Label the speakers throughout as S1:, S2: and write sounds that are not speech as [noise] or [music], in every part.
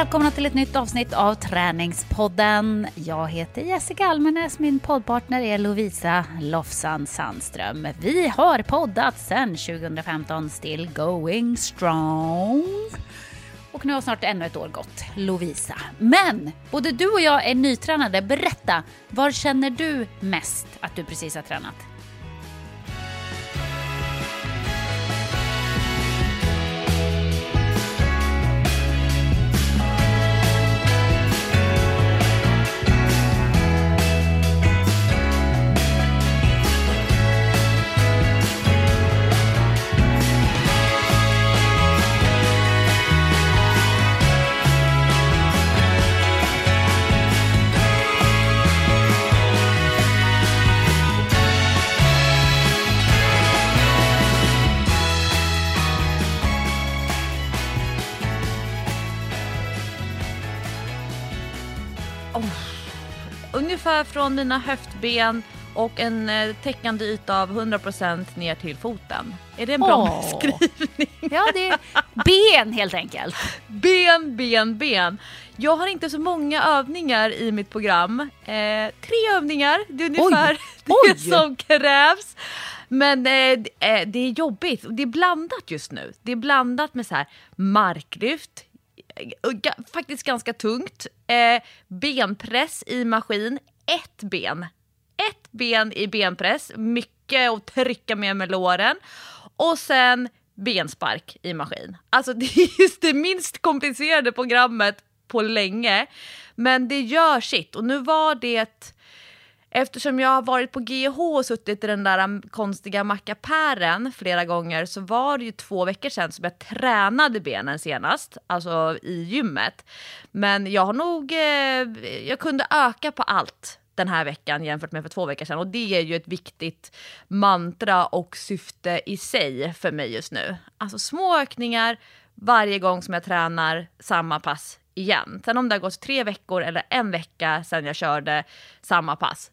S1: Välkomna till ett nytt avsnitt av Träningspodden. Jag heter Jessica Almenäs, min poddpartner är Lovisa Lofsan Sandström. Vi har poddat sedan 2015, still going strong. Och nu har snart ännu ett år gått, Lovisa. Men både du och jag är nytränade. Berätta, var känner du mest att du precis har tränat?
S2: Ungefär från mina höftben och en eh, täckande yta av 100% ner till foten. Är det en bra
S1: Åh.
S2: beskrivning?
S1: Ja, det är ben helt enkelt.
S2: Ben, ben, ben. Jag har inte så många övningar i mitt program. Eh, tre övningar, det är ungefär [laughs] det
S1: Oj.
S2: som krävs. Men eh, det- eh, det är jobbigt. Det är blandat just nu. Det är blandat med så här marklyft, faktiskt ganska tungt, eh, benpress i maskin, ett ben. Ett ben i benpress, mycket att trycka med med låren. Och sen benspark i maskin. Alltså [laughs] det är just det minst komplicerade programmet på länge. Men det gör sitt. Och nu var det, eftersom jag har varit på GH och suttit i den där um, konstiga mackapären flera gånger så var det ju två veckor sedan som jag tränade benen senast, alltså i gymmet. Men jag har nog, eh, jag kunde öka på allt den här veckan jämfört med för två veckor sedan och det är ju ett viktigt mantra och syfte i sig för mig just nu. Alltså små ökningar varje gång som jag tränar samma pass igen. Sen om det har gått tre veckor eller en vecka sedan jag körde samma pass,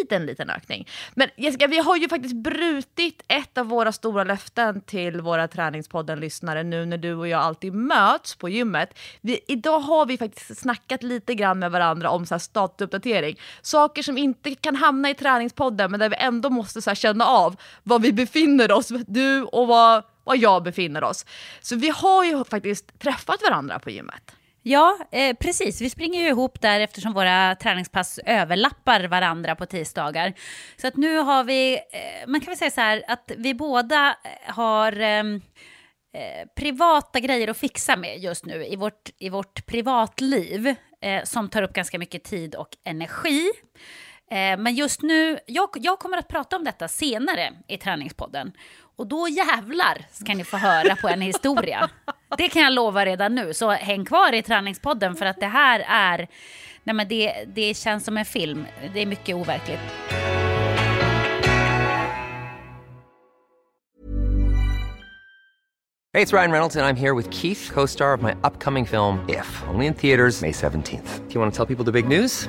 S2: liten, liten ökning. Men Jessica, vi har ju faktiskt brutit ett av våra stora löften till våra Träningspodden-lyssnare nu när du och jag alltid möts på gymmet. Vi, idag har vi faktiskt snackat lite grann med varandra om så här statusuppdatering. Saker som inte kan hamna i Träningspodden men där vi ändå måste så här känna av var vi befinner oss, du och var, var jag befinner oss. Så vi har ju faktiskt träffat varandra på gymmet.
S1: Ja, eh, precis. Vi springer ju ihop där eftersom våra träningspass överlappar varandra på tisdagar. Så att nu har vi, eh, man kan väl säga så här att vi båda eh, har ehm, eh, privata grejer att fixa med just nu i vårt, i vårt privatliv eh, som tar upp ganska mycket tid och energi. Eh, men just nu, jag, jag kommer att prata om detta senare i träningspodden. Och då jävlar ska ni få höra på en historia. Det kan jag lova redan nu. Så häng kvar i träningspodden för att det här är... Nej men det, det känns som en film. Det är mycket overkligt.
S3: Hej, det är Ryan Reynolds, jag är här med Keith, co star of my upcoming film, If, only in theaters, May 17th. Do you want to tell people the big news?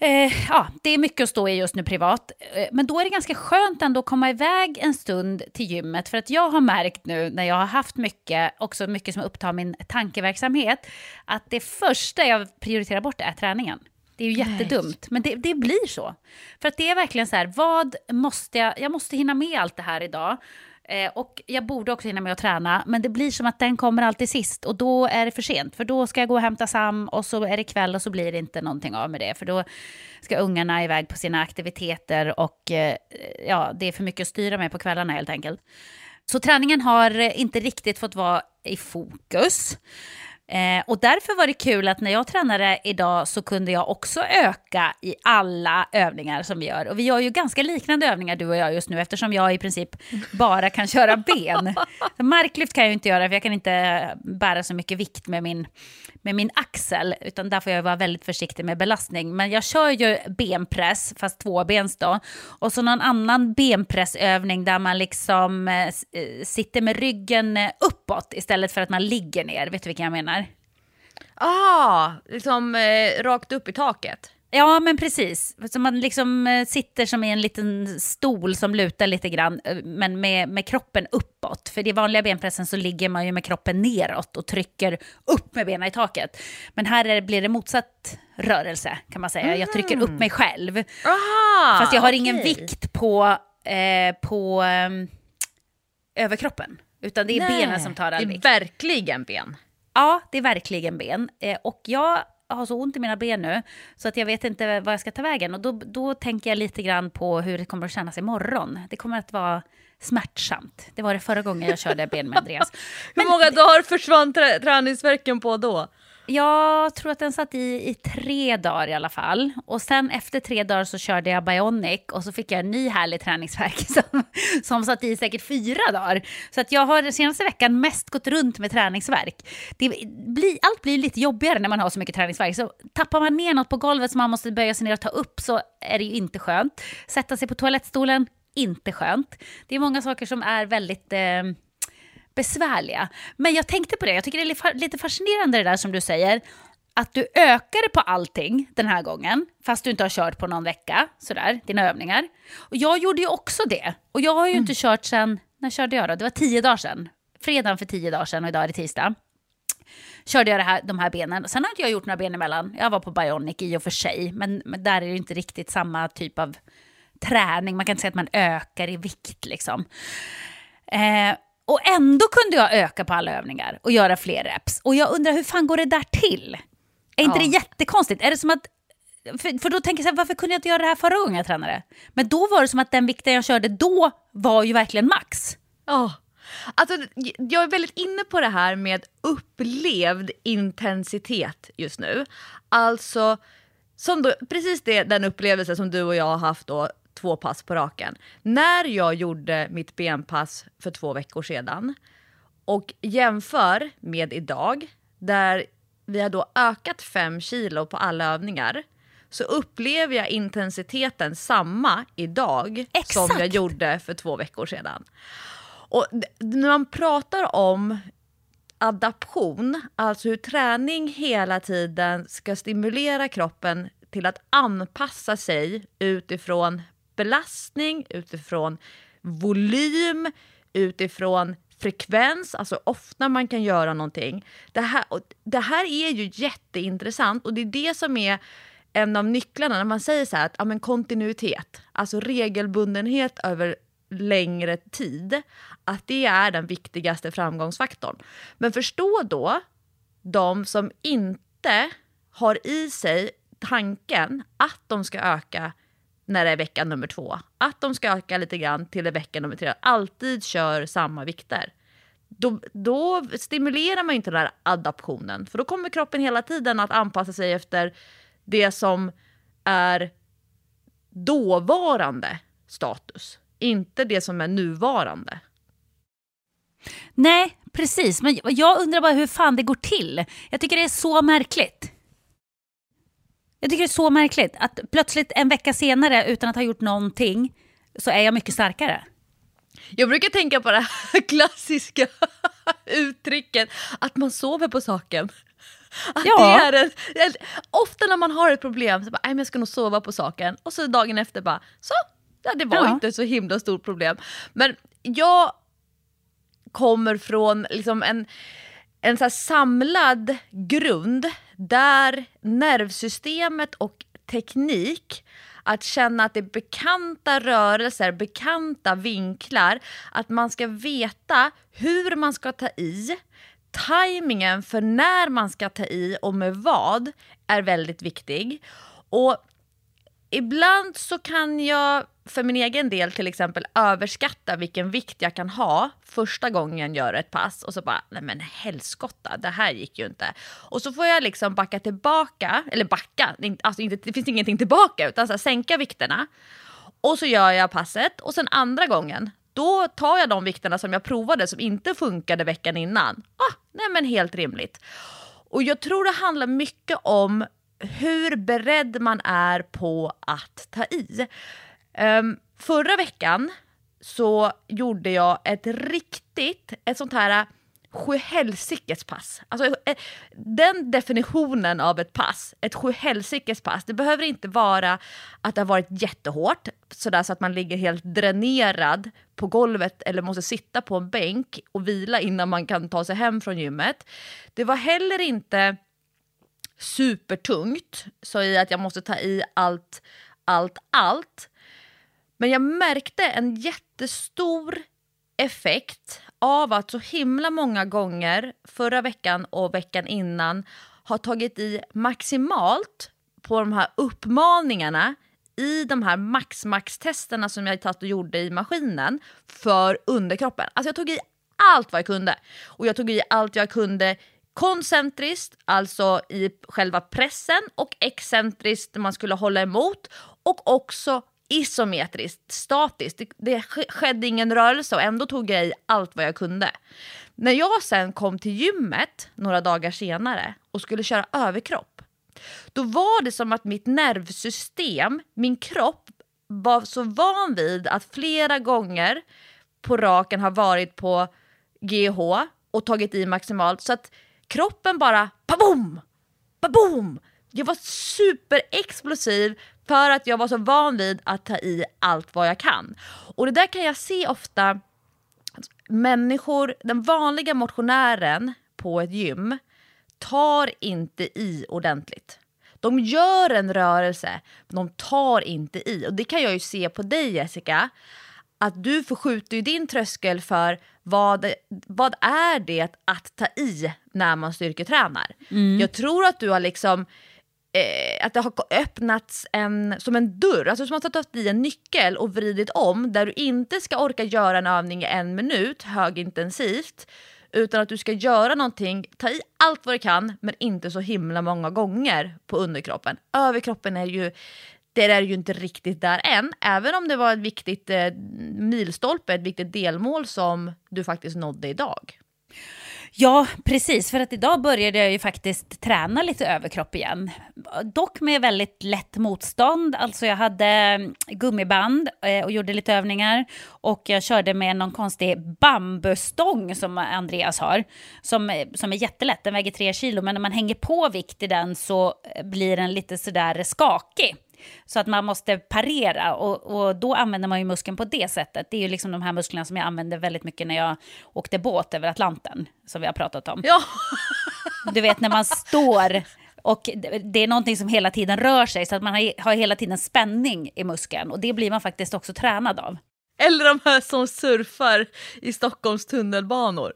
S1: Eh, ja, det är mycket att stå i just nu privat. Eh, men då är det ganska skönt ändå att komma iväg en stund till gymmet. För att jag har märkt nu när jag har haft mycket, också mycket som upptar min tankeverksamhet, att det första jag prioriterar bort är träningen. Det är ju jättedumt, men det, det blir så. För att det är verkligen så här, vad måste jag, jag måste hinna med allt det här idag. Eh, och jag borde också hinna med att träna, men det blir som att den kommer alltid sist och då är det för sent. För då ska jag gå och hämta Sam och så är det kväll och så blir det inte någonting av med det. För då ska ungarna iväg på sina aktiviteter och eh, ja, det är för mycket att styra med på kvällarna helt enkelt. Så träningen har inte riktigt fått vara i fokus. Eh, och därför var det kul att när jag tränade idag så kunde jag också öka i alla övningar som vi gör. Och vi gör ju ganska liknande övningar du och jag just nu eftersom jag i princip bara kan köra ben. [laughs] Marklyft kan jag ju inte göra för jag kan inte bära så mycket vikt med min, med min axel. Utan där får jag vara väldigt försiktig med belastning. Men jag kör ju benpress, fast tvåbens då. Och så någon annan benpressövning där man liksom eh, eh sitter med ryggen eh, uppåt istället för att man ligger ner. Vet du vilken jag menar?
S2: Ah, liksom eh, rakt upp i taket.
S1: Ja, men precis. Så man liksom eh, sitter som i en liten stol som lutar lite grann, eh, men med, med kroppen uppåt. För i vanliga benpressen så ligger man ju med kroppen neråt och trycker upp med benen i taket. Men här är, blir det motsatt rörelse, kan man säga. Jag trycker upp mig själv.
S2: Aha,
S1: Fast jag har
S2: okej.
S1: ingen vikt på, eh, på eh, överkroppen. Utan det är
S2: Nej,
S1: benen som tar all
S2: Det är
S1: vikt.
S2: verkligen ben.
S1: Ja, det är verkligen ben. Eh, och jag har så ont i mina ben nu så att jag vet inte vad jag ska ta vägen. Och då, då tänker jag lite grann på hur det kommer att kännas imorgon. Det kommer att vara smärtsamt. Det var det förra gången jag körde ben med Andreas. [laughs]
S2: Hur många dagar försvann trä- träningsverken på då?
S1: Jag tror att den satt i, i tre dagar i alla fall. Och sen efter tre dagar så körde jag Bionic och så fick jag en ny härlig träningsvärk [laughs] som, som satt i säkert fyra dagar. Så att jag har den senaste veckan mest gått runt med träningsvärk. Det blir, allt blir lite jobbigare när man har så mycket träningsvärk. Så tappar man ner något på golvet som man måste böja sig ner och ta upp så är det ju inte skönt. Sätta sig på toalettstolen, inte skönt. Det är många saker som är väldigt... Eh, besvärliga. Men jag tänkte på det, jag tycker det är li- lite fascinerande det där som du säger. Att du ökade på allting den här gången, fast du inte har kört på någon vecka, sådär, dina övningar. Och jag gjorde ju också det. Och jag har ju inte kört sen, när körde jag då? Det var tio dagar sedan. Fredagen för tio dagar sedan och idag är det tisdag. Körde jag det här, de här benen. Sen har inte jag gjort några ben emellan. Jag var på Bionic i och för sig, men, men där är det inte riktigt samma typ av träning. Man kan inte säga att man ökar i vikt liksom. Eh, och ändå kunde jag öka på alla övningar och göra fler reps. Och jag undrar hur fan går det där till? Är inte
S2: Ja.
S1: det jättekonstigt? Är det som att... För, för då tänker jag så här, varför kunde jag inte göra det här förra gången jag tränade? Men då var det som att den vikten jag körde då var ju verkligen max.
S2: Ja. Alltså, jag är väldigt inne på det här med upplevd intensitet just nu. Alltså, som då, precis det, den upplevelse som du och jag har haft då, två pass på raken. När jag gjorde mitt benpass för två veckor sedan och jämför med idag, där vi har då ökat fem kilo på alla övningar, så upplever jag intensiteten samma idag som
S1: Exakt.
S2: jag gjorde för två veckor sedan. Och när man pratar om adaption, alltså hur träning hela tiden ska stimulera kroppen till att anpassa sig utifrån belastning, utifrån volym, utifrån frekvens, alltså ofta man kan göra någonting. Det här, det här är ju jätteintressant och det är det som är en av nycklarna när man säger så här att ja, men kontinuitet, alltså regelbundenhet över längre tid, att det är den viktigaste framgångsfaktorn. Men förstå då de som inte har i sig tanken att de ska öka när det är vecka nummer två. Att de ska öka lite grann till vecka nummer tre. Alltid kör samma vikter. Då, då stimulerar man ju inte den här adaptionen. För då kommer kroppen hela tiden att anpassa sig efter det som är dåvarande status. Inte det som är nuvarande.
S1: Nej, precis. Men jag undrar bara hur fan det går till. Jag tycker det är så märkligt. Jag tycker det är så märkligt att plötsligt en vecka senare, utan att ha gjort någonting, så är jag mycket starkare.
S2: Jag brukar tänka på det här [laughs] klassiska [laughs] uttrycket att man sover på saken. Att
S1: Ja.
S2: det är en, en, ofta när man har ett problem så bara, "Nej, men jag ska nog sova på saken och så dagen efter bara, så, ja, det var
S1: Ja.
S2: inte så himla stort problem. Men jag kommer från liksom en, en så här samlad grund där nervsystemet och teknik att känna att det är bekanta rörelser, bekanta vinklar. Att man ska veta hur man ska ta i. Timingen för när man ska ta i och med vad är väldigt viktig. Och ibland så kan jag för min egen del till exempel överskatta vilken vikt jag kan ha första gången jag gör ett pass och så bara, nej men helskotta, det här gick ju inte. Och så får jag liksom backa tillbaka, eller backa, alltså inte, det finns ingenting tillbaka utan så här, sänka vikterna. Och så gör jag passet och sen andra gången, då tar jag de vikterna som jag provade som inte funkade veckan innan. Ah, nej men helt rimligt. Och jag tror det handlar mycket om hur beredd man är på att ta i. Um, förra veckan så gjorde jag ett riktigt, ett sånt här sjuhelsikes pass. Alltså, eh, den definitionen av ett pass, ett sjuhelsikes pass, det behöver inte vara att det har varit jättehårt, sådär så att man ligger helt dränerad på golvet eller måste sitta på en bänk och vila innan man kan ta sig hem från gymmet. Det var heller inte supertungt, så i att jag måste ta i allt, allt, allt. Men jag märkte en jättestor effekt av att så himla många gånger förra veckan och veckan innan har tagit i maximalt på de här uppmaningarna i de här max-max-testerna som jag tagit och gjorde i maskinen för underkroppen. Alltså jag tog i allt vad jag kunde. Och jag tog i allt jag kunde koncentriskt, alltså i själva pressen och excentriskt när man skulle hålla emot och också isometriskt, statiskt. Det, det skedde ingen rörelse och ändå tog jag i allt vad jag kunde. När jag sen kom till gymmet några dagar senare och skulle köra överkropp, då var det som att mitt nervsystem, min kropp, var så van vid att flera gånger på raken ha varit på GH och tagit i maximalt så att kroppen bara pa-boom, pa-boom. Jag var superexplosiv för att jag var så van vid att ta i allt vad jag kan. Och det där kan jag se ofta människor, den vanliga motionären på ett gym tar inte i ordentligt. De gör en rörelse, men de tar inte i. Och det kan jag ju se på dig Jessica, att du förskjuter ju din tröskel för vad, vad är det att ta i när man styrketränar. Mm. Jag tror att du har liksom eh, att det har öppnats en, som en dörr, alltså som att du har tagit i en nyckel och vridit om där du inte ska orka göra en övning i en minut högintensivt utan att du ska göra någonting, ta i allt vad du kan men inte så himla många gånger på underkroppen. Överkroppen är ju det är ju inte riktigt där än, även om det var ett viktigt eh, milstolpe, ett viktigt delmål som du faktiskt nådde idag.
S1: Ja, precis. För att idag började jag ju faktiskt träna lite överkropp igen. Dock med väldigt lätt motstånd. Alltså jag hade mm, gummiband eh, och gjorde lite övningar. Och jag körde med någon konstig bambustång som Andreas har. Som, eh, som är jättelätt, den väger tre kilo. Men när man hänger på vikt i den så eh, blir den lite sådär skakig. Så att man måste parera och, och då använder man ju muskeln på det sättet. Det är ju liksom de här musklerna som jag använde väldigt mycket när jag åkte båt över Atlanten, som vi har pratat om.
S2: Ja. [laughs]
S1: Du vet när man står och det är någonting som hela tiden rör sig så att man har, hela tiden spänning i muskeln och det blir man faktiskt också tränad av.
S2: Eller de här som surfar i Stockholms tunnelbanor.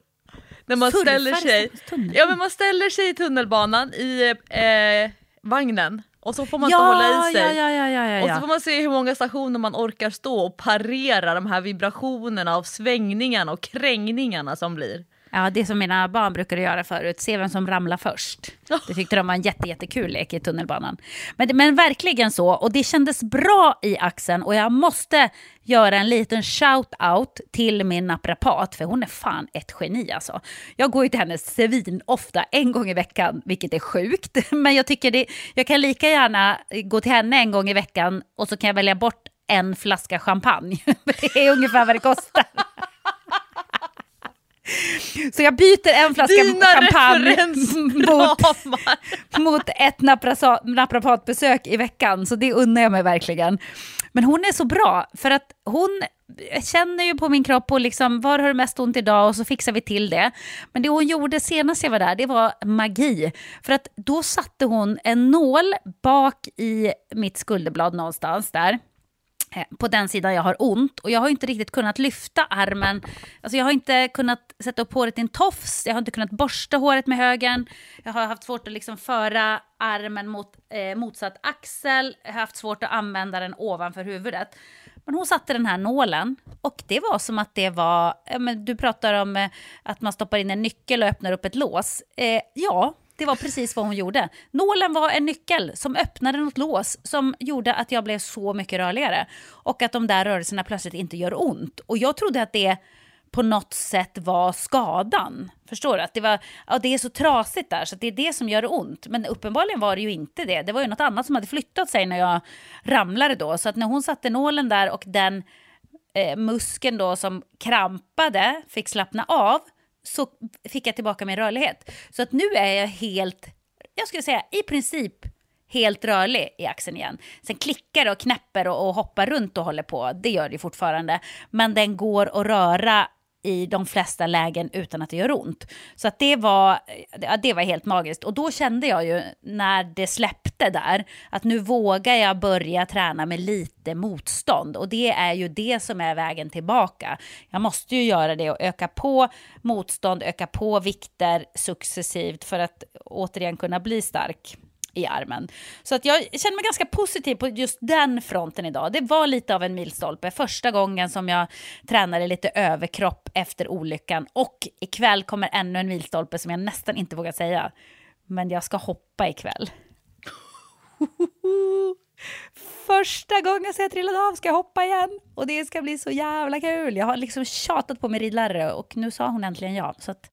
S2: När man surfar ställer sig, ja, men man ställer sig i tunnelbanan i eh, vagnen och så får man ja, inte hålla i sig.
S1: Ja, ja, ja,
S2: och så får man se hur många stationer man orkar stå och parera de här vibrationerna av svängningarna och krängningarna som blir.
S1: Ja, det som mina barn brukade göra förut, se vem som ramlar först. Det tyckte de var en jätte, jättekul lek i tunnelbanan. Men, men verkligen så, och det kändes bra i axeln och jag måste göra en liten shout-out till min naprapat, för hon är fan ett geni alltså. Jag går ju till henne svin ofta, en gång i veckan, vilket är sjukt. [laughs] Men jag tycker det, jag kan lika gärna gå till henne en gång i veckan och så kan jag välja bort en flaska champagne. [laughs] det är ungefär vad det kostar. Så jag byter en flaska
S2: Dina
S1: champagne mot, mot ett naprapatbesök i veckan. Så det unnar jag mig verkligen. Men hon är så bra, för att hon känner ju på min kropp och liksom, var har du mest ont idag och så fixar vi till det. Men det hon gjorde senast jag var där, det var magi. För att då satte hon en nål bak i mitt skulderblad någonstans där Eh, på den sidan jag har ont. Och jag har inte riktigt kunnat lyfta armen. Alltså jag har inte kunnat sätta upp håret i en tofs, jag har inte kunnat borsta håret med högen. Jag har haft svårt att liksom föra armen mot eh, motsatt axel. Jag har haft svårt att använda den ovanför huvudet. Men hon satte den här nålen och det var som att det var, eh, men du pratar om eh, att man stoppar in en nyckel och öppnar upp ett lås. Eh, ja, det var precis vad hon gjorde. Nålen var en nyckel som öppnade något lås som gjorde att jag blev så mycket rörligare. Och att de där rörelserna plötsligt inte gör ont. Och jag trodde att det på något sätt var skadan. Förstår du? Att det, var, ja, det är så trasigt där så det är det som gör ont. Men uppenbarligen var det ju inte det. Det var ju något annat som hade flyttat sig när jag ramlade då. Så att när hon satte nålen där och den eh, muskeln då som krampade fick slappna av så fick jag tillbaka min rörlighet. Så att nu är jag helt, jag skulle säga i princip helt rörlig i axeln igen. Sen klickar det och knäpper och, och hoppar runt och håller på, det gör det fortfarande. Men den går att röra i de flesta lägen utan att det gör ont. Så att det, var, ja, det var helt magiskt. Och då kände jag ju när det släppte där att nu vågar jag börja träna med lite motstånd. Och det är ju det som är vägen tillbaka. Jag måste ju göra det och öka på motstånd, öka på vikter successivt för att återigen kunna bli stark i armen. Så att jag känner mig ganska positiv på just den fronten idag. Det var lite av en milstolpe. Första gången som jag tränade lite överkropp efter olyckan. Och ikväll kommer ännu en milstolpe som jag nästan inte vågar säga. Men jag ska hoppa ikväll. [laughs] Första gången som jag trillade av ska jag hoppa igen. Och det ska bli så jävla kul. Jag har liksom tjatat på min ridlärare och nu sa hon äntligen ja. Så att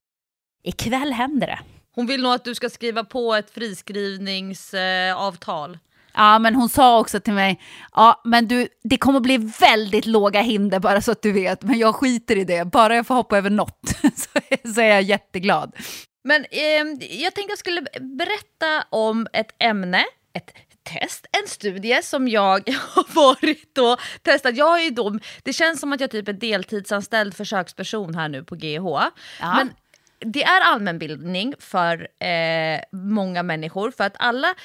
S1: ikväll händer det.
S2: Hon vill nog att du ska skriva på ett friskrivningsavtal.
S1: Ja, men hon sa också till mig, ja, men du, det kommer bli väldigt låga hinder bara så att du vet, men jag skiter i det, bara jag får hoppa över något [laughs] så, är, så är jag jätteglad.
S2: Men eh, jag tänkte jag skulle berätta om ett ämne, ett test, en studie som jag [laughs] har varit och testat. Jag är ju då, det känns som att jag typ är deltidsanställd försöksperson här nu på GH.
S1: Ja.
S2: Men det är allmänbildning för eh, många människor för att alla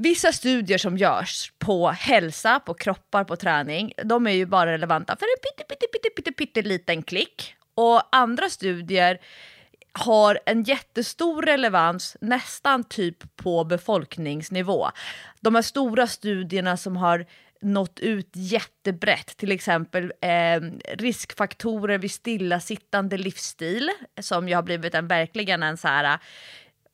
S2: Vissa studier som görs på hälsa, på kroppar, på träning, de är ju bara relevanta för en pytte, pytte, pytte, pytte, pytte liten klick. Och andra studier har en jättestor relevans nästan typ på befolkningsnivå. De här stora studierna som har nått ut jättebrett, till exempel eh, riskfaktorer vid stillasittande livsstil, som ju har blivit en verkligen en så här eh,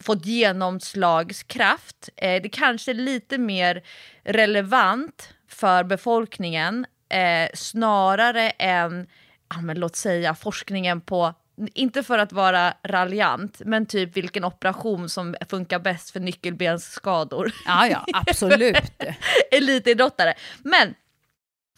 S2: fått genomslagskraft. Eh, det kanske är lite mer relevant för befolkningen eh, snarare än, ja, men låt säga forskningen på inte för att vara raljant, men typ vilken operation som funkar bäst för nyckelbensskador.
S1: Ja, ja, absolut. [laughs]
S2: Elitidrottare. Men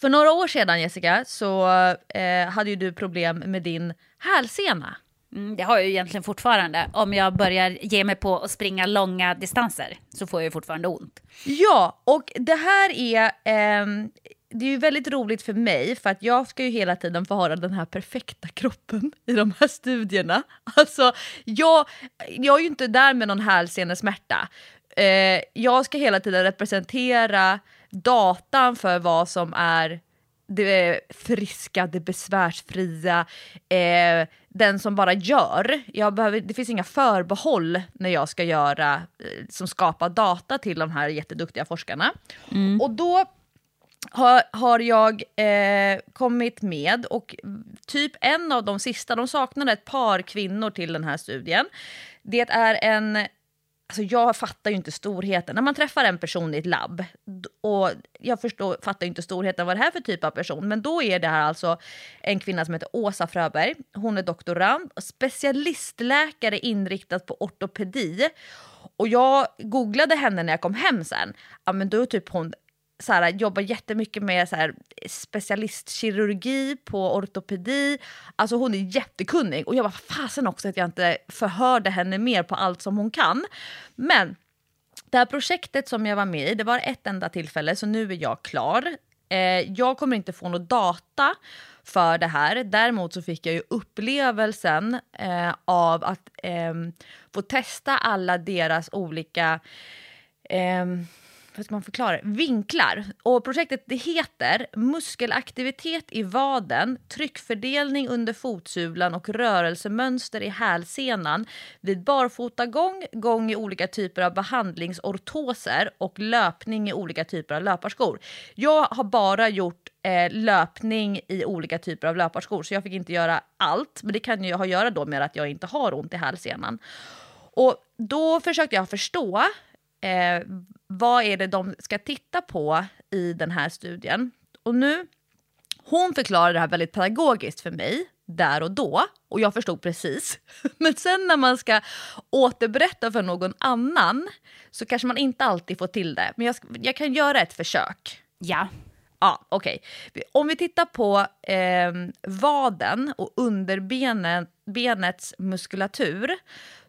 S2: för några år sedan Jessica så eh, hade ju du problem med din hälsena.
S1: Mm, det har jag ju egentligen fortfarande. Om jag börjar ge mig på att springa långa distanser så får jag ju fortfarande ont.
S2: Ja, och det här är... ehm, det är ju väldigt roligt för mig för att jag ska ju hela tiden få höra den här perfekta kroppen i de här studierna. Alltså, jag, jag är ju inte där med någon hälsenesmärta. Eh, jag ska hela tiden representera datan för vad som är det friska, det besvärsfria, eh, den som bara gör. Jag behöver, det finns inga förbehåll när jag ska göra, eh, som skapar data till de här jätteduktiga forskarna. Och då har, har jag eh, kommit med och typ en av de sista, de saknade ett par kvinnor till den här studien. Det är en Alltså jag fattar ju inte storheten. När man träffar en person i ett labb, och jag förstår, fattar ju inte storheten vad det här är för typ av person, men då är det här alltså en kvinna som heter Åsa Fröberg. Hon är doktorand och specialistläkare inriktad på ortopedi. Och jag googlade henne när jag kom hem sen. Ja, men då är typ hon så här, jobbar jättemycket med så här, specialistkirurgi på ortopedi. Alltså hon är jättekunnig och jag bara fasen också att jag inte förhörde henne mer på allt som hon kan. Men det här projektet som jag var med i, det var ett enda tillfälle så nu är jag klar. Eh, jag kommer inte få någon data för det här. Däremot så fick jag ju upplevelsen eh, av att eh, få testa alla deras olika eh, hur ska man förklara vinklar. Och projektet det heter Muskelaktivitet i vaden, tryckfördelning under fotsulan och rörelsemönster i hälsenan vid barfotagång, gång i olika typer av behandlingsortoser och löpning i olika typer av löparskor. Jag har bara gjort eh, löpning i olika typer av löparskor så jag fick inte göra allt. Men det kan ju ha att göra då med att jag inte har ont i hälsenan. Och då försökte jag förstå eh, vad är det de ska titta på i den här studien. Och nu, hon förklarar det här väldigt pedagogiskt för mig där och då och jag förstod precis. [laughs] Men sen när man ska återberätta för någon annan så kanske man inte alltid får till det. Men jag, jag kan göra ett försök.
S1: Ja.
S2: Ja, okej. Okay. Om vi tittar på eh, vaden och underbenets muskulatur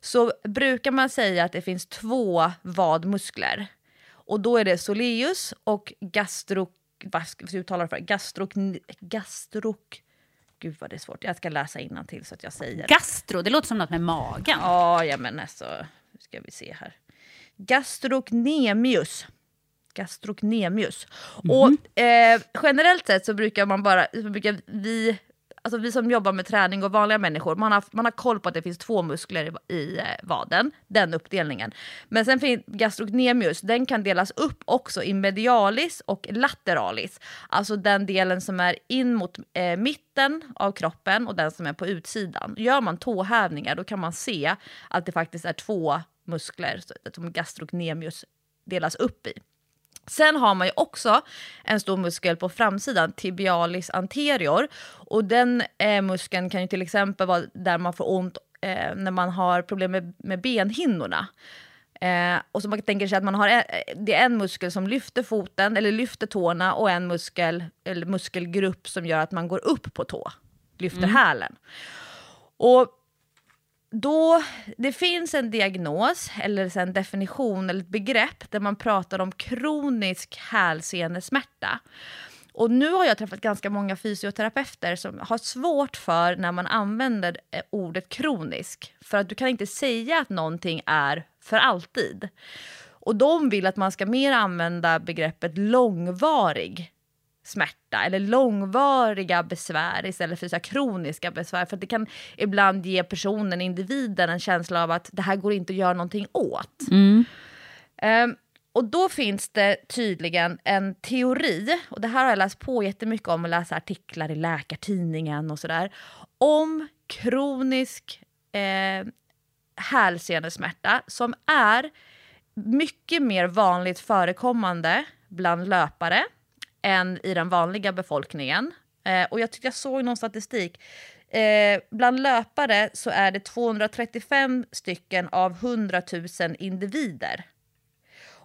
S2: så brukar man säga att det finns två vadmuskler. Och då är det soleus och gastro... Vad ska vi uttala det för? Gastrok... Gastrok... Gud vad det är svårt. Jag ska läsa till så att jag säger.
S1: Gastro, det låter som något med magen.
S2: Ja, ja men alltså... Nu ska vi se här. Gastrocnemius. Gastrocnemius. Mm -hmm. Och eh, generellt sett så brukar man bara, brukar vi alltså vi som jobbar med träning och vanliga människor, man har, man har koll på att det finns två muskler i, i eh, vaden, den uppdelningen. Men sen finns gastrocnemius, den kan delas upp också i medialis och lateralis. Alltså den delen som är in mot eh, mitten av kroppen och den som är på utsidan. Gör man tåhävningar då kan man se att det faktiskt är två muskler som gastrocnemius delas upp i. Sen har man ju också en stor muskel på framsidan, tibialis anterior. Och den eh, muskeln kan ju till exempel vara där man får ont eh, när man har problem med, med benhinnorna. Eh, och så man tänker sig att man har en, eh, det är en muskel som lyfter foten eller lyfter tårna och en muskel eller muskelgrupp som gör att man går upp på tå, lyfter mm. hälen. Och då, det finns en diagnos, eller en definition eller ett begrepp där man pratar om kronisk hälsenesmärta. Och nu har jag träffat ganska många fysioterapeuter som har svårt för när man använder eh, ordet kronisk. För att du kan inte säga att någonting är för alltid. Och de vill att man ska mer använda begreppet långvarig smärta eller långvariga besvär istället för så kroniska besvär. För det kan ibland ge personen, individen, en känsla av att det här går inte att göra någonting åt. Mm. Um, och då finns det tydligen en teori, och det här har jag läst på jättemycket om och läst artiklar i Läkartidningen och sådär, om kronisk eh, hälsenesmärta som är mycket mer vanligt förekommande bland löpare än i den vanliga befolkningen. Eh, och jag tyckte jag såg någon statistik. Eh, bland löpare så är det 235 stycken av 100 000 individer.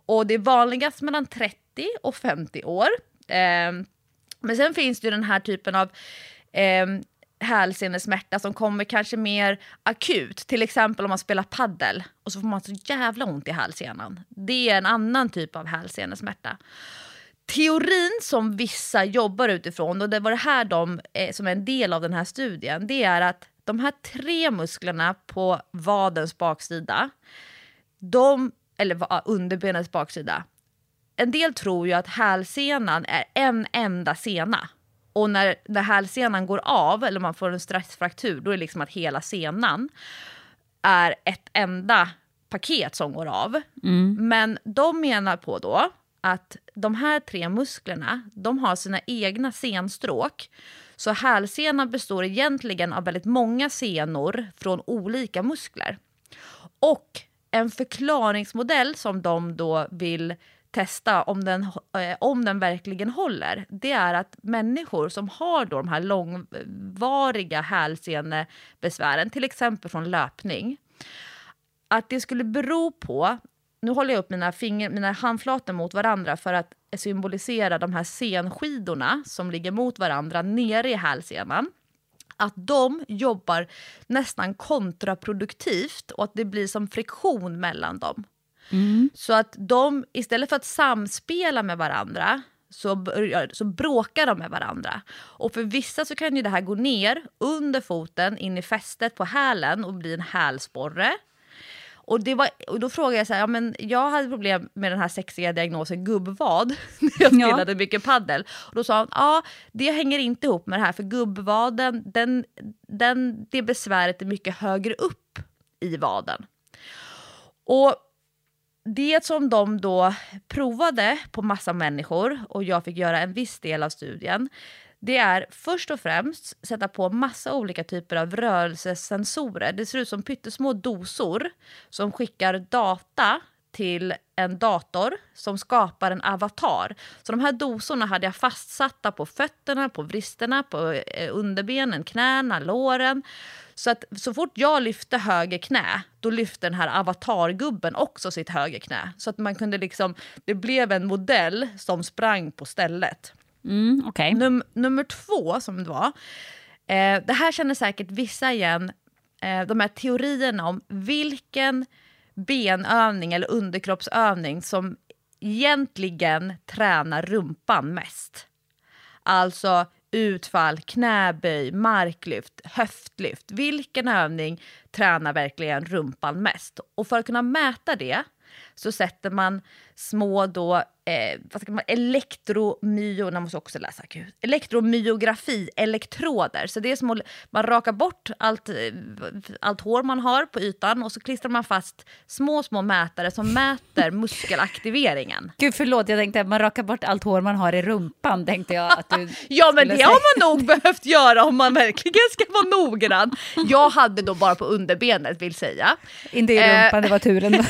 S2: Och det är vanligast mellan 30 och 50 år. Eh, men sen finns det ju den här typen av eh, hälsenesmärta som kommer kanske mer akut. Till exempel om man spelar paddel och så får man så jävla ont i hälsenan. Det är en annan typ av hälsenesmärta teorin som vissa jobbar utifrån, och det var det här de, eh, som är en del av den här studien, det är att de här tre musklerna på vadens baksida, de, eller underbenets baksida, en del tror ju att hälsenan är en enda sena. Och när, när hälsenan går av, eller man får en stressfraktur, då är det liksom att hela senan är ett enda paket som går av. Mm. Men de menar på då att de här tre musklerna de har sina egna senstråk. Så hälsenan består egentligen av väldigt många senor från olika muskler. Och en förklaringsmodell som de då vill testa om den, eh, om den verkligen håller, det är att människor som har då de här långvariga hälsenebesvären, till exempel från löpning, att det skulle bero på nu håller jag upp mina, finger, mina handflator mot varandra för att symbolisera de här senskidorna som ligger mot varandra nere i hälsenan. Att de jobbar nästan kontraproduktivt och att det blir som friktion mellan dem. Så att de, istället för att samspela med varandra, så, så bråkar de med varandra. Och för vissa så kan ju det här gå ner under foten, in i fästet på hälen och bli en hälsporre. Och, det var, och då frågade jag så här, ja, men jag hade problem med den här sexiga diagnosen gubbvad [laughs] när jag
S1: Ja.
S2: spelade mycket paddel. Och då sa hon, ja det hänger inte ihop med det här för gubbvaden, den, den, det besväret är mycket högre upp i vaden. Och det som de då provade på massa människor och jag fick göra en viss del av studien det är först och främst sätta på massa olika typer av rörelsesensorer. Det ser ut som pyttesmå dosor som skickar data till en dator som skapar en avatar. Så de här dosorna hade jag fastsatta på fötterna, på vristerna, på eh, underbenen, knäna, låren. Så att så fort jag lyfte höger knä, då lyfte den här avatargubben också sitt höger knä. Så att man kunde liksom, det blev en modell som sprang på stället.
S1: Mm, okay.
S2: Num nummer två som det var, eh, det här känner säkert vissa igen, eh, de här teorierna om vilken benövning eller underkroppsövning som egentligen tränar rumpan mest. Alltså utfall, knäböj, marklyft, höftlyft. Vilken övning tränar verkligen rumpan mest? Och för att kunna mäta det så sätter man små då, eh, vad ska man, elektromyo, man måste också läsa, gud, elektromyografi, elektroder. Så det är som att man rakar bort allt, eh, allt hår man har på ytan och så klistrar man fast små, små mätare som mäter [laughs] muskelaktiveringen.
S1: Gud förlåt, jag tänkte att man rakar bort allt hår man har i rumpan. Tänkte jag att du [laughs]
S2: Ja men det
S1: säga.
S2: har man nog [laughs] behövt göra om man verkligen ska vara noggrann. Jag hade då bara på underbenet vill säga.
S1: Inte i
S2: Eh.
S1: rumpan, det var turen.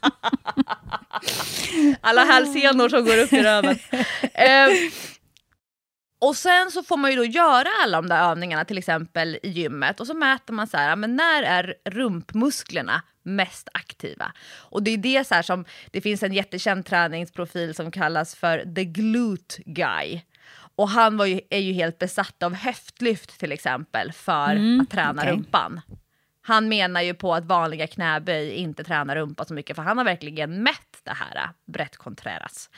S1: [laughs]
S2: Alla hälsenor som går upp i röven. Eh, och sen så får man ju då göra alla de där övningarna till exempel i gymmet och så mäter man så här, men när är rumpmusklerna mest aktiva? Och det är det så här som, det finns en jättekänd träningsprofil som kallas för the glute guy. Och han ju, är ju helt besatt av höftlyft till exempel för att träna
S1: okej.
S2: rumpan. Han menar ju på att vanliga knäböj inte tränar rumpa så mycket för han har verkligen mätt det här, äh, Brett Contreras.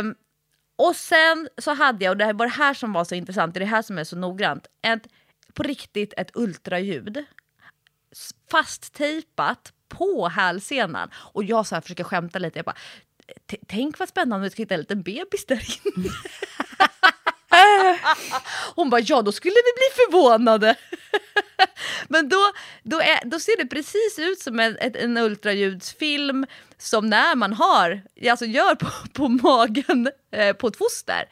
S2: Um, och sen så hade jag, och det var det här som var så intressant, det är det här som är så noggrant, ett, på riktigt ett ultraljud fasttejpat på hälsenan. Och jag så här försöker skämta lite, jag bara, tänk vad spännande om vi ska hitta en liten bebis där inne. [laughs] [laughs] [laughs] Hon bara, ja då skulle vi bli förvånade. [laughs] Men då, då, är, då ser det precis ut som en, en ultraljudsfilm som när man har, alltså gör på, [laughs] på magen eh, på ett foster.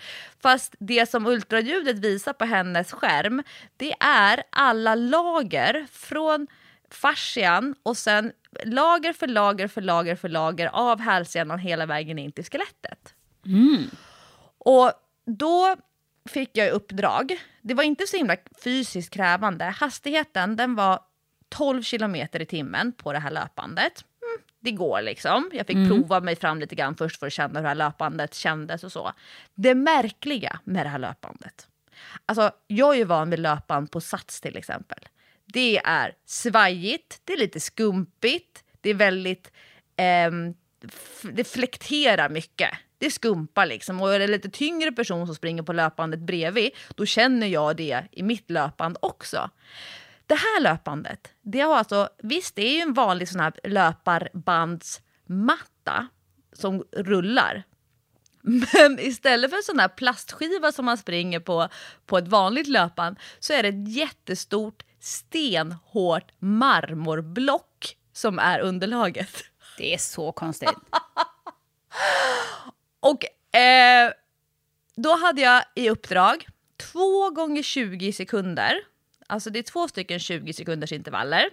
S2: Fast det som ultraljudet visar på hennes skärm, det är alla lager från fascian och sen lager för lager för lager för lager av hälsenan hela vägen in till skelettet. Och då fick jag uppdrag, det var inte så himla fysiskt krävande, hastigheten den var 12 kilometer i timmen på det här löpandet. Mm, det går liksom. Jag fick prova mig fram lite grann först för att känna hur det här löpandet kändes och så. Det märkliga med det här löpandet, alltså jag är ju van vid löpan på sats till exempel. Det är svajigt, det är lite skumpigt, det är väldigt f- det flekterar mycket. Det skumpar liksom. Och är det en lite tyngre person som springer på löpandet bredvid, då känner jag det i mitt löpande också. Det här löpandet, det har alltså, visst det är ju en vanlig sån här löparbandsmatta som rullar. Men istället för en sån här plastskiva som man springer på på ett vanligt löpband så är det ett jättestort stenhårt marmorblock som är underlaget.
S1: Det är så konstigt. [laughs]
S2: Och eh, då hade jag i uppdrag två gånger 20 sekunder, alltså det är två stycken 20 sekunders intervaller,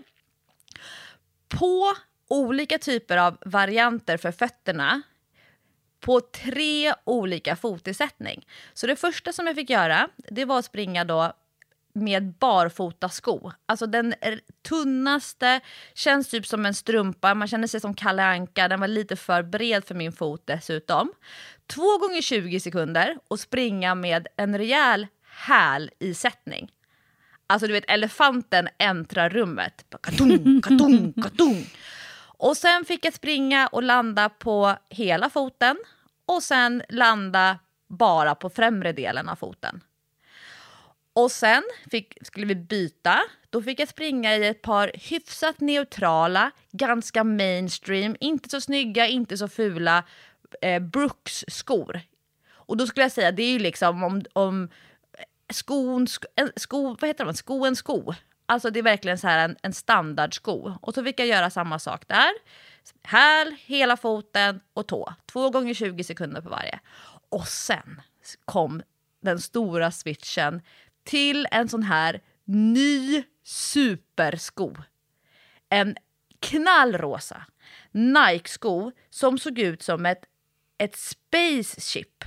S2: på olika typer av varianter för fötterna på tre olika fotisättning. Så det första som jag fick göra, det var att springa då med barfotasko. Alltså den är tunnaste, känns typ som en strumpa, man känner sig som Kalle Anka. den var lite för bred för min fot dessutom. Två gånger 20 sekunder och springa med en rejäl hälisättning. Alltså du vet elefanten äntrar rummet. Katung, katung, katung. Och sen fick jag springa och landa på hela foten och sen landa bara på främre delen av foten. Och sen fick, skulle vi byta. Då fick jag springa i ett par hyfsat neutrala, ganska mainstream, inte så snygga, inte så fula eh, Brooks-skor. Och då skulle jag säga, det är ju liksom om, om skon, sko, sko, vad heter det, sko en sko. Alltså det är verkligen så här en, en standardsko. Och så fick jag göra samma sak där. Häl, hela foten och tå. Två gånger 20 sekunder på varje. Och sen kom den stora switchen till en sån här ny supersko. En knallrosa Nike-sko som såg ut som ett, ett spaceship.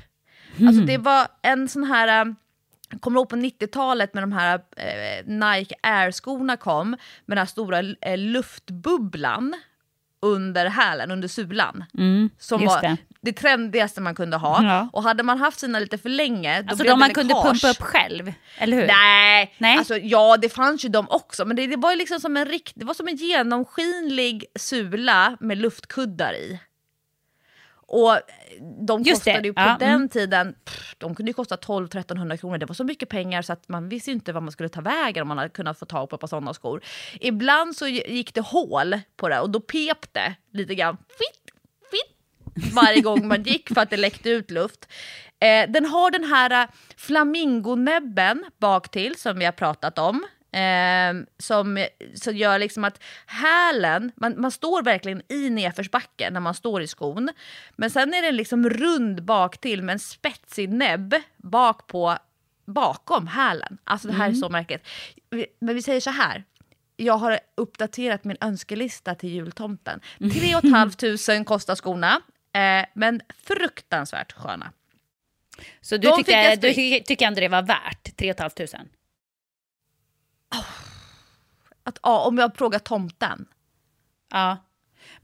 S2: Mm. Alltså det var en sån här... Um, jag kommer ihåg på 90-talet när de här eh, Nike Air-skorna kom med den här stora eh, luftbubblan under hälen, under sulan.
S1: Mm,
S2: som var
S1: det.
S2: det trendigaste man kunde ha.
S1: Ja.
S2: Och hade man haft sina lite för länge, då
S1: Alltså
S2: blev
S1: de man kunde pumpa upp själv, eller hur?
S2: Nej,
S1: Nej.
S2: Alltså, ja det fanns ju de också, men det, det var liksom som en rikt, det var som en genomskinlig sula med luftkuddar i. Och de
S1: Just det,
S2: kostade ju på
S1: ja,
S2: den
S1: mm.
S2: tiden, pff, de kunde ju kosta 12-1300 kronor. Det var så mycket pengar så att man visste inte vad man skulle ta vägen om man hade kunnat få tag på ett par sådana skor. Ibland så gick det hål på det och då pep det lite grann. Fitt, fitt, varje gång man gick för att det läckte ut luft. Eh, den har den här eh, flamingonäbben bak till som vi har pratat om. Eh, som, som gör liksom att hälen, man, man står verkligen i nedförsbacke när man står i skon. Men sen är den liksom rund bak till med en spetsig näbb bak på, bakom hälen. Alltså det här är så märkligt. Men vi säger så här. Jag har uppdaterat min önskelista till jultomten. [laughs] 3 500 kostar skorna, eh, men fruktansvärt sköna.
S1: Så du
S2: De
S1: tyckte, du
S2: spring-
S1: ty- tycker ändå det var värt 3 500?
S2: Att, ja, om jag frågar tomten.
S1: Ja.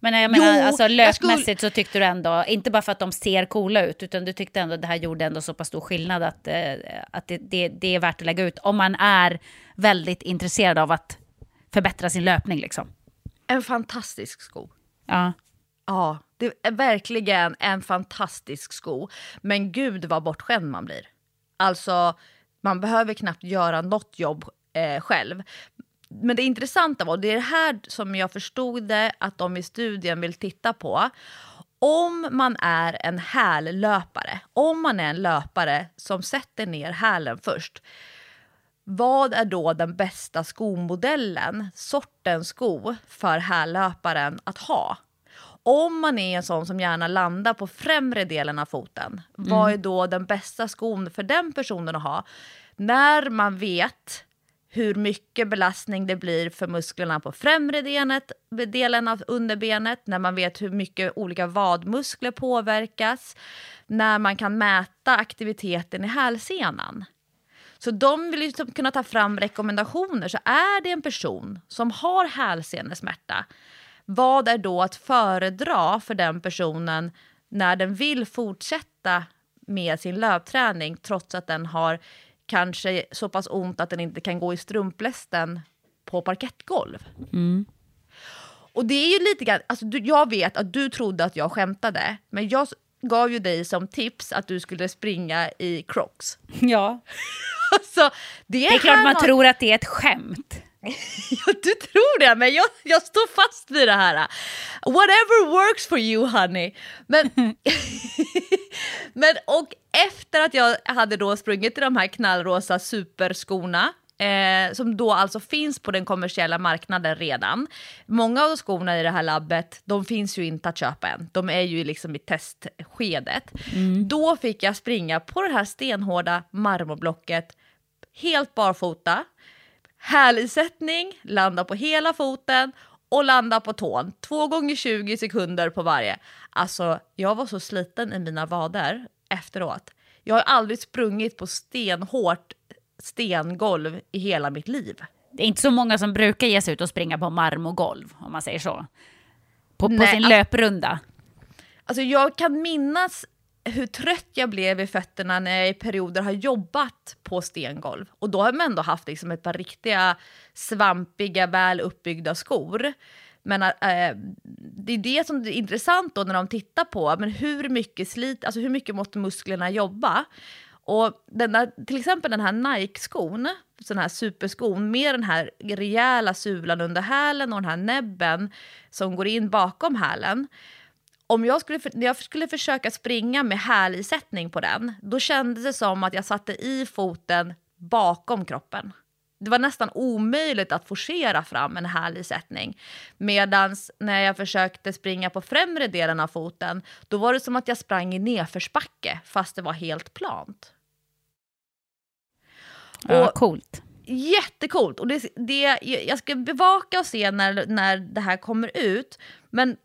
S1: Men jag
S2: Jo,
S1: menar, alltså
S2: jag
S1: löpmässigt så tyckte du ändå, inte bara för att de ser coola ut, utan du tyckte ändå att det här gjorde ändå så pass stor skillnad att, eh, att det, det, det är värt att lägga ut om man är väldigt intresserad av att förbättra sin löpning liksom.
S2: En fantastisk sko.
S1: Ja.
S2: Ja, det är verkligen en fantastisk sko. Men gud vad bortskämd man blir. Alltså, man behöver knappt göra något jobb eh, själv. Men det intressanta var, det är det här som jag förstod det att de i studien vill titta på. Om man är en hällöpare, om man är en löpare som sätter ner hälen först, vad är då den bästa skomodellen, sortens sko, för hällöparen att ha? Om man är en sån som gärna landar på främre delen av foten, vad är då den bästa skon för den personen att ha? När man vet hur mycket belastning det blir för musklerna på främre denet, delen av underbenet, när man vet hur mycket olika vadmuskler påverkas, när man kan mäta aktiviteten i hälsenan. Så de vill liksom kunna ta fram rekommendationer. Så är det en person som har hälsenesmärta, vad är då att föredra för den personen när den vill fortsätta med sin löpträning trots att den har kanske så pass ont att den inte kan gå i strumplästen på parkettgolv? Och det är ju lite grann, alltså du, jag vet att du trodde att jag skämtade, men jag gav ju dig som tips att du skulle springa i crocs. [laughs]
S1: ja. [laughs]
S2: Alltså, det,
S1: Det är klart man
S2: har-
S1: tror att det är ett skämt. [laughs]
S2: Ja, du tror det, men jag, jag står fast vid det här. Whatever works for you honey. Men, men och efter att jag hade då sprungit i de här knallrosa superskorna Eh, som då alltså finns på den kommersiella marknaden redan. Många av skorna i det här labbet, de finns ju inte att köpa än. De är ju liksom i testskedet. Då fick jag springa på det här stenhårda marmorblocket helt barfota hälisättning, landa på hela foten och landa på tån. Två gånger 20 sekunder på varje. Alltså, jag var så sliten i mina vader efteråt. Jag har aldrig sprungit på stenhårt stengolv i hela mitt liv.
S1: Det är inte så många som brukar ge sig ut och springa på marmorgolv, om man säger så. På, på
S2: Nej,
S1: sin
S2: alltså-
S1: löprunda.
S2: Alltså jag kan minnas hur trött jag blev i fötterna när jag i perioder har jobbat på stengolv. Och då har man ändå haft liksom ett par riktiga svampiga, väl uppbyggda skor. Men äh, det är det som är intressant då när de tittar på men hur mycket slit, alltså hur mycket måste musklerna jobba. Och den där, till exempel den här Nike-skon, sån här superskon med den här rejäla sulan under hälen och den här näbben som går in bakom hälen om jag skulle, när jag skulle försöka springa med hälisättning på den, då kändes det som att jag satte i foten bakom kroppen. Det var nästan omöjligt att forcera fram en hälisättning. Medan när jag försökte springa på främre delen av foten, då var det som att jag sprang i nedförsbacke fast det var helt plant.
S1: Ja,
S2: Och-
S1: coolt.
S2: Jättecoolt! Och det, det, jag ska bevaka och se när, när det här kommer ut. Men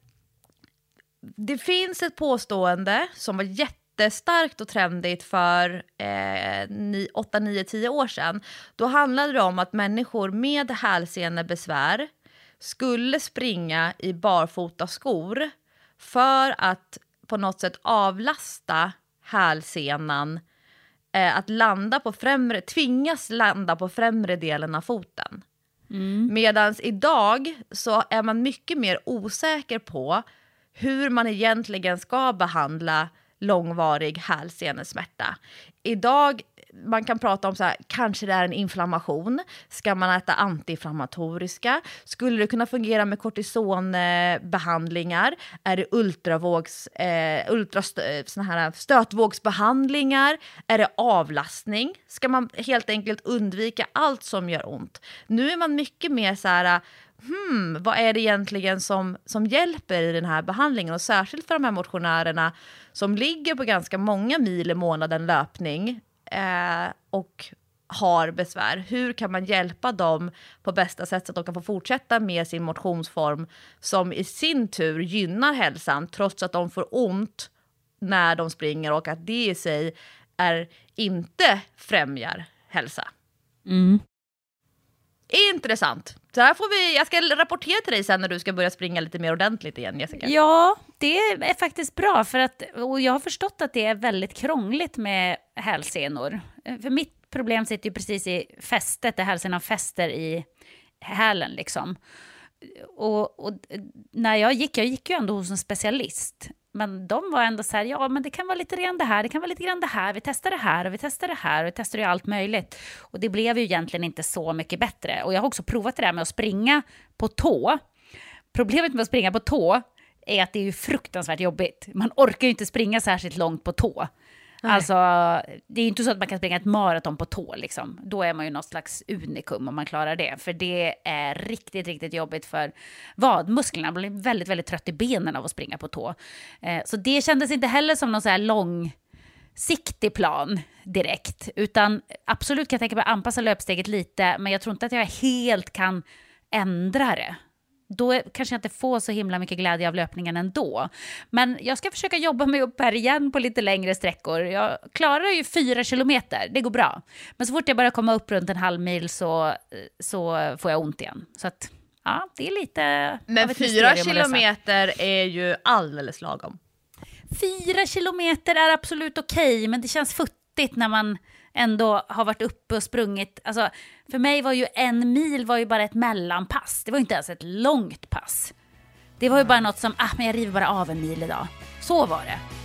S2: det finns ett påstående som var jättestarkt och trendigt för eh, 8, 9, 10 år sedan. Då handlade det om att människor med hälsenebesvär skulle springa i barfota skor för att på något sätt avlasta hälsenan eh, att landa på främre, tvingas landa på främre delen av foten. Medan idag så är man mycket mer osäker på hur man egentligen ska behandla långvarig hälsenesmärta. Idag man kan prata om så här, kanske det är en inflammation. Ska man äta antiinflammatoriska? Skulle det kunna fungera med kortisonbehandlingar? Är det ultravågs, eh, ultrast, eh, såna här stötvågsbehandlingar? Är det avlastning? Ska man helt enkelt undvika allt som gör ont? Nu är man mycket mer så här hmm, vad är det egentligen som, som hjälper i den här behandlingen? Och särskilt för de här motionärerna som ligger på ganska många mil i månaden löpning eh, och har besvär. Hur kan man hjälpa dem på bästa sätt så att de kan få fortsätta med sin motionsform som i sin tur gynnar hälsan trots att de får ont när de springer och att det i sig är, inte främjar hälsa.
S1: Mm.
S2: Intressant. Så här får vi, jag ska rapportera till dig sen när du ska börja springa lite mer ordentligt igen, Jessica.
S1: Ja, det är faktiskt bra. För att, och jag har förstått att det är väldigt krångligt med hälsenor. För mitt problem sitter ju precis i fästet, där hälsenan fäster i hälen. Liksom. Och, och när jag gick, jag gick ju ändå hos en specialist. Men de var ändå så här, ja men det kan vara lite grann det här, det kan vara lite grann det här, vi testar det här och vi testar det här och vi testar ju allt möjligt. Och det blev ju egentligen inte så mycket bättre. Och jag har också provat det där med att springa på tå. Problemet med att springa på tå är att det är ju fruktansvärt jobbigt. Man orkar ju inte springa särskilt långt på tå. Alltså, det är ju inte så att man kan springa ett maraton på tå, liksom. Då är man ju något slags unikum om man klarar det. För det är riktigt, riktigt jobbigt för vadmusklerna. Man blir väldigt, väldigt trött i benen av att springa på tå. Eh, så det kändes inte heller som någon så här långsiktig plan direkt. Utan absolut kan jag tänka mig att anpassa löpsteget lite, men jag tror inte att jag helt kan ändra det då är- kanske jag inte får så himla mycket glädje av löpningen ändå. Men jag ska försöka jobba mig upp här igen på lite längre sträckor. Jag klarar ju fyra kilometer, det går bra. Men så fort jag börjar komma upp runt en halv mil så, så får jag ont igen. Så att, ja, det är lite
S2: Men fyra kilometer är ju alldeles lagom.
S1: Fyra kilometer är absolut okej, men det känns futtigt när man ändå har varit uppe och sprungit. Alltså, för mig var ju en mil var ju bara ett mellanpass. Det var ju inte ens ett långt pass. Det var ju bara något som, ah, men jag river bara av en mil idag. Så var det.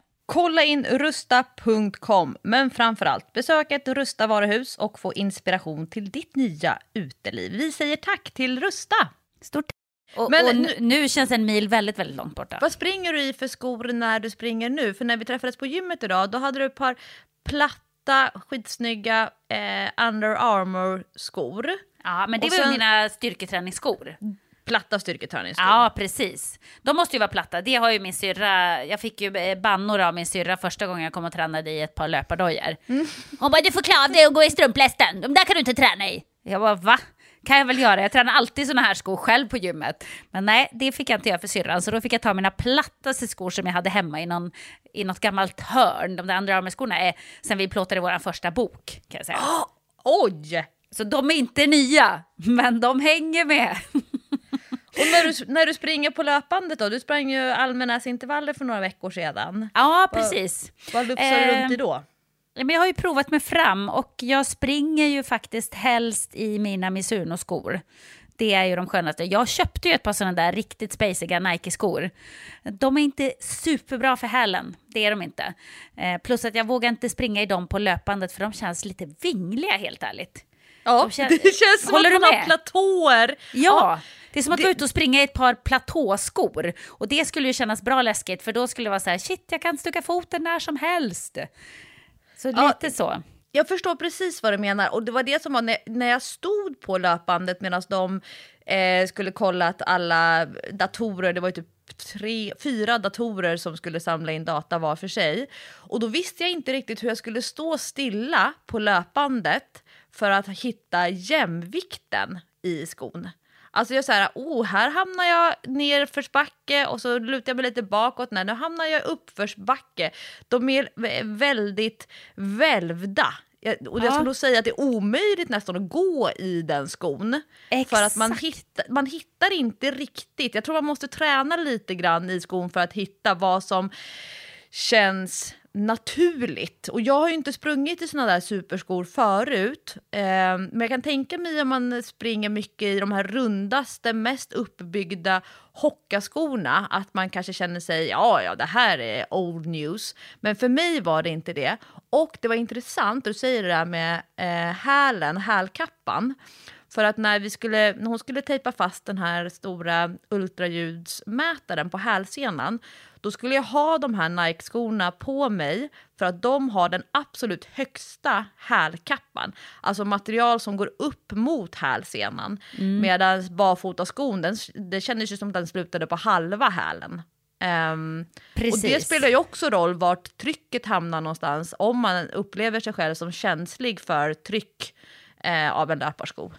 S2: Kolla in rusta.com, men framförallt besök ett Rusta varuhus och få inspiration till ditt nya uteliv. Vi säger tack till Rusta!
S1: Stort och,
S2: Men
S1: och
S2: nu-
S1: nu, känns en mil väldigt, väldigt långt borta.
S2: Vad springer du i för skor när du springer nu? För när vi träffades på gymmet idag, då hade du ett par platta, skitsnygga eh, Under Armour-skor.
S1: Ja, men det
S2: Och
S1: var
S2: sen-
S1: mina styrketräningsskor.
S2: Platta styrketräningsskor.
S1: Ja, precis. De måste ju vara platta. Det har ju min syrra. Jag fick ju eh, bannor av min syrra första gången jag kom och tränade i ett par löpardojor. Hon bara, du får klä av dig och gå i strumplästen. De där kan du inte träna i. Jag bara, va? Kan jag väl göra? Jag tränar alltid såna här skor själv på gymmet. Men nej, det fick jag inte göra för syrran. Så då fick jag ta mina plattaste skor som jag hade hemma i, någon, i något gammalt hörn. De där andra armeskorna är sen vi plåtade vår första bok, kan jag säga. [gasps]
S2: Oj!
S1: Så de är inte nya, men de hänger med. [laughs]
S2: Och när du, när du springer på löpandet då? Du sprang ju Almenäsintervaller för några veckor sedan.
S1: Ja, precis.
S2: Vad luxar du
S1: Eh,
S2: runt i då?
S1: Men jag har ju provat mig fram och jag springer ju faktiskt helst i mina Mizuno-skor. Det är ju de skönaste. Jag köpte ju ett par sådana där riktigt spaciga Nike-skor. De är inte superbra för hälen, det är de inte. Eh, plus att jag vågar inte springa i dem på löpandet för de känns lite vingliga helt ärligt.
S2: Ja,
S1: de kän- [laughs]
S2: det känns som
S1: Håller
S2: att
S1: du
S2: man har
S1: med?
S2: platåer.
S1: Ja, det är som att
S2: det-
S1: vara ute och springa i ett par platåskor. Och det skulle ju kännas bra läskigt för då skulle det vara så här, shit jag kan stucka foten när som helst. Så
S2: Ja.
S1: lite så.
S2: Jag förstår precis vad du menar. Och det var det som var när, när jag stod på löpbandet medan de eh, skulle kolla att alla datorer, det var ju typ tre, fyra datorer som skulle samla in data var för sig. Och då visste jag inte riktigt hur jag skulle stå stilla på löpbandet för att hitta jämvikten i skon. Alltså jag säger, oh, här hamnar jag nerförsbacke och så lutar jag mig lite bakåt. Nej, nu hamnar jag uppförsbacke. De är väldigt välvda. Och jag skulle nog säga att det är omöjligt nästan att gå i den skon.
S1: Exakt.
S2: För att man hittar, man hittar inte riktigt. Jag tror man måste träna lite grann i skon för att hitta vad som känns naturligt. Och jag har ju inte sprungit i såna där superskor förut. Eh, men jag kan tänka mig om man springer mycket i de här rundaste, mest uppbyggda hockaskorna att man kanske känner sig, ja, ja, det här är old news. Men för mig var det inte det. Och det var intressant, du säger det där med eh, hälen, hälkappan. För att när, vi skulle, när hon skulle tejpa fast den här stora ultraljudsmätaren på hälsenan då skulle jag ha de här Nike-skorna på mig för att de har den absolut högsta hälkappan. Alltså material som går upp mot hälsenan. Mm. Medan barfotaskon, den, det kändes ju som att den slutade på halva hälen. Um, och det spelar ju också roll vart trycket hamnar någonstans om man upplever sig själv som känslig för tryck eh, av en löparsko.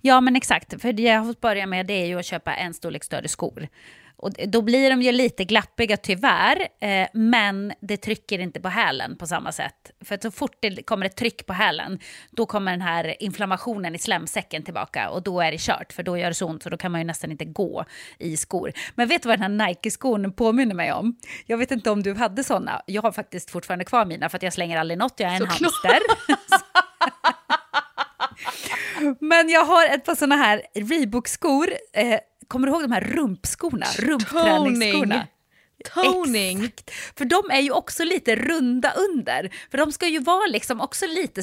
S1: Ja men exakt, för det jag har fått börja med det är ju att köpa en storlek större skor. Och då blir de ju lite glappiga tyvärr, eh, men det trycker inte på hälen på samma sätt. För så fort det kommer ett tryck på hälen, då kommer den här inflammationen i slemsäcken tillbaka och då är det kört, för då gör det så ont och då kan man ju nästan inte gå i skor. Men vet du vad den här Nike-skon påminner mig om? Jag vet inte om du hade såna. Jag har faktiskt fortfarande kvar mina för jag slänger aldrig något, jag är en Såklart. hamster. [laughs] [laughs] Men jag har ett par såna här Reebok-skor eh, kommer du ihåg de här rumpskorna? Rumpträningsskorna?
S2: Toning.
S1: Exakt. För de är ju också lite runda under. För de ska ju vara liksom också lite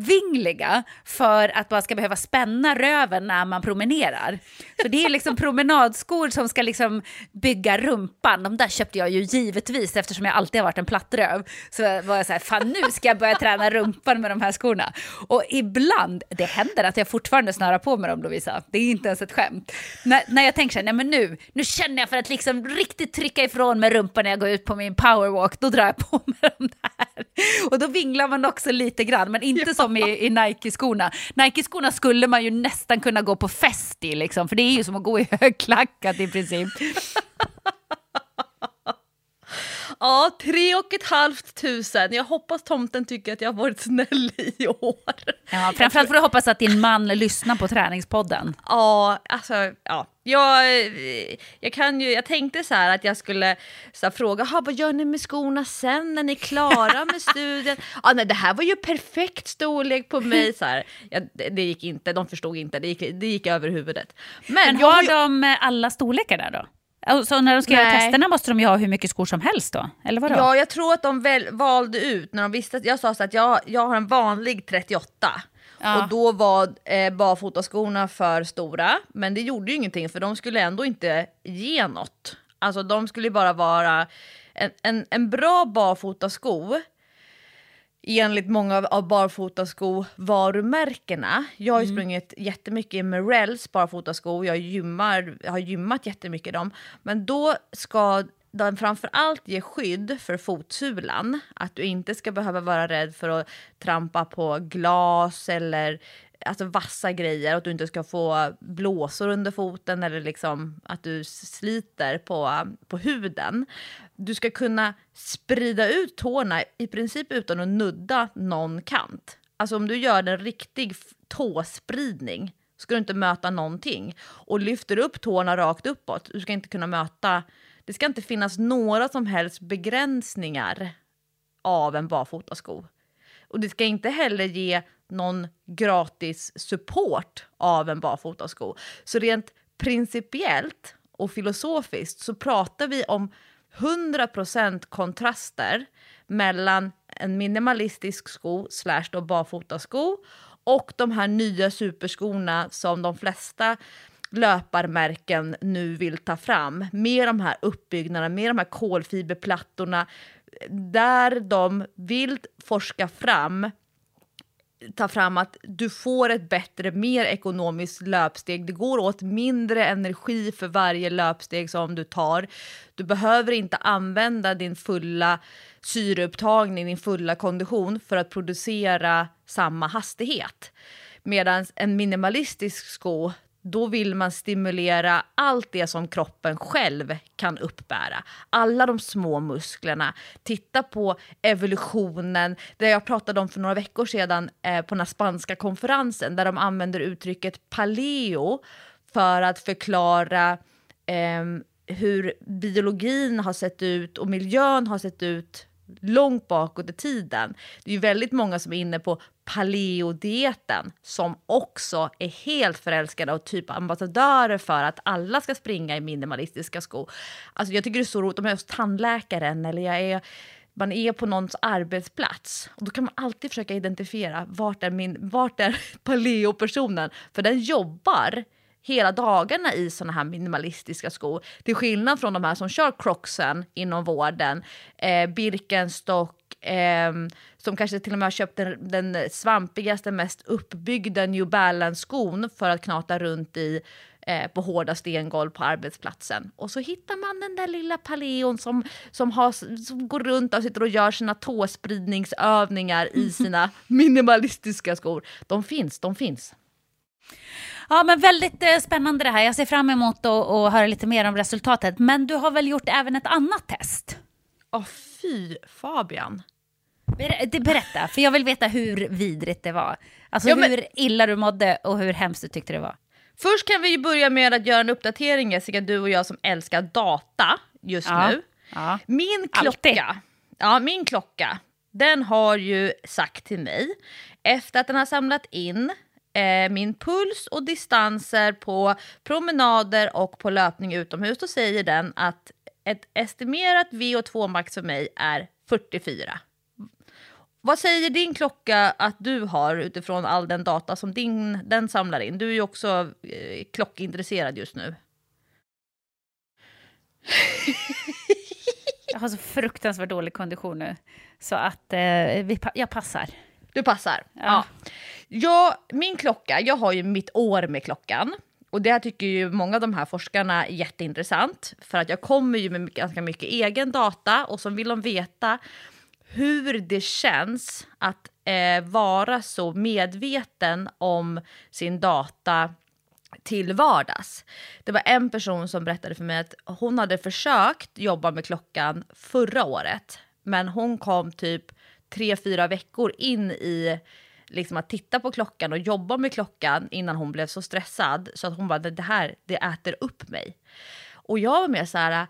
S1: småvingliga för att man ska behöva spänna röven när man promenerar. Så det är liksom [laughs] promenadskor som ska liksom bygga rumpan. De där köpte jag ju givetvis eftersom jag alltid har varit en plattröv. Så var jag så här, fan nu ska jag börja träna rumpan med de här skorna. Och ibland, det händer att jag fortfarande snörar på med dem Lovisa. Det är inte ens ett skämt. När, när jag tänker så här, nej men nu, nu känner jag för att liksom riktigt trycka ifrån med rumpan när jag går ut på min powerwalk, då drar jag på [laughs] mig de där. Och då vinglar man också lite grann, men inte ja. som i, i Nike-skorna. Nike-skorna skulle man ju nästan kunna gå på fest i, liksom, för det är ju som att gå i högklackat i princip.
S2: Ja, tre och ett halvt tusen. Jag hoppas tomten tycker att jag har varit snäll i år.
S1: Ja, framförallt får du hoppas att din man lyssnar på träningspodden.
S2: Ja, alltså, ja. Jag, jag, kan ju, jag tänkte så här att jag skulle så här, fråga, vad gör ni med skorna sen när ni är klara [laughs] med studien? Ja, nej, det här var ju perfekt storlek på mig. Så här. Ja, det, det, gick inte, de förstod inte, det gick, det gick över huvudet.
S1: Men, Men har jag, de alla storlekar där då? Så när de ska Nej. göra testerna måste de ju ha hur mycket skor som helst då? Eller vadå?
S2: Ja, jag tror att de väl, valde ut när de visste att jag sa så att jag, jag har en vanlig 38. Ja. Och då var eh, barfotaskorna för stora, men det gjorde ju ingenting för de skulle ändå inte ge något. Alltså de skulle bara vara en, en, en bra barfotasko enligt många av barfotasko-varumärkena. Jag har ju mm. sprungit jättemycket i Merrells barfotasko, jag gymmar, har gymmat jättemycket i dem. Men då ska den framför allt ge skydd för fotsulan. Att du inte ska behöva vara rädd för att trampa på glas eller alltså vassa grejer, att du inte ska få blåsor under foten eller liksom att du sliter på, på huden. Du ska kunna sprida ut tårna i princip utan att nudda någon kant. Alltså om du gör en riktig tåspridning ska du inte möta någonting. Och lyfter upp tårna rakt uppåt, du ska inte kunna möta... Det ska inte finnas några som helst begränsningar av en barfotasko. Och det ska inte heller ge någon gratis support av en barfotasko. Så rent principiellt och filosofiskt så pratar vi om 100% kontraster mellan en minimalistisk sko slash då barfotasko och de här nya superskorna som de flesta löparmärken nu vill ta fram. Med de här uppbyggnaderna, med de här kolfiberplattorna eh, där de vill forska fram ta fram att du får ett bättre, mer ekonomiskt löpsteg. Det går åt mindre energi för varje löpsteg som du tar. Du behöver inte använda din fulla syreupptagning, din fulla kondition för att producera samma hastighet. Medan en minimalistisk sko, då vill man stimulera allt det som kroppen själv kan uppbära. Alla de små musklerna. Titta på evolutionen, det jag pratade om för några veckor sedan eh, på den spanska konferensen där de använder uttrycket paleo för att förklara eh, hur biologin har sett ut och miljön har sett ut långt bakåt i tiden. Det är ju väldigt många som är inne på paleodieten som också är helt förälskade och typ ambassadörer för att alla ska springa i minimalistiska skor. Alltså jag tycker det är så roligt, om jag är hos tandläkaren eller jag är man är på någons arbetsplats och då kan man alltid försöka identifiera vart är, min, vart är [laughs] paleopersonen? För den jobbar hela dagarna i såna här minimalistiska skor. Till skillnad från de här som kör Crocsen inom vården, eh, Birkenstock, eh, som kanske till och med har köpt den, den svampigaste, mest uppbyggda New Balance-skon för att knata runt i eh, på hårda stengolv på arbetsplatsen. Och så hittar man den där lilla paleon som, som, har, som går runt och sitter och gör sina tåspridningsövningar i sina [laughs] minimalistiska skor. De finns, de finns.
S1: Ja, men väldigt eh, spännande det här. Jag ser fram emot att höra lite mer om resultatet. Men du har väl gjort även ett annat test?
S2: Oh, fy Fabian.
S1: Ber berätta, för jag vill veta hur vidrigt det var. Alltså ja, men... hur illa du mådde och hur hemskt du tyckte det var.
S2: Först kan vi börja med att göra en uppdatering, Jessica, du och jag som älskar data just ja. nu. Ja. Min klocka, ja, min klocka, den har ju sagt till mig, efter att den har samlat in eh, min puls och distanser på promenader och på löpning utomhus, då säger den att ett estimerat VO2 max för mig är 44. Vad säger din klocka att du har utifrån all den data som din, den samlar in? Du är ju också eh, klockintresserad just nu. [laughs]
S1: jag har så fruktansvärt dålig kondition nu, så att eh, vi, jag passar.
S2: Du passar? Ja. ja. Jag, min klocka, jag har ju mitt år med klockan. Och det här tycker ju många av de här forskarna är jätteintressant. För att jag kommer ju med ganska mycket egen data och så vill de veta hur det känns att eh, vara så medveten om sin data till vardags. Det var en person som berättade för mig att hon hade försökt jobba med klockan förra året. Men hon kom typ tre, fyra veckor in i liksom att titta på klockan och jobba med klockan innan hon blev så stressad så att hon bara det här det äter upp mig. Och jag var mer så här,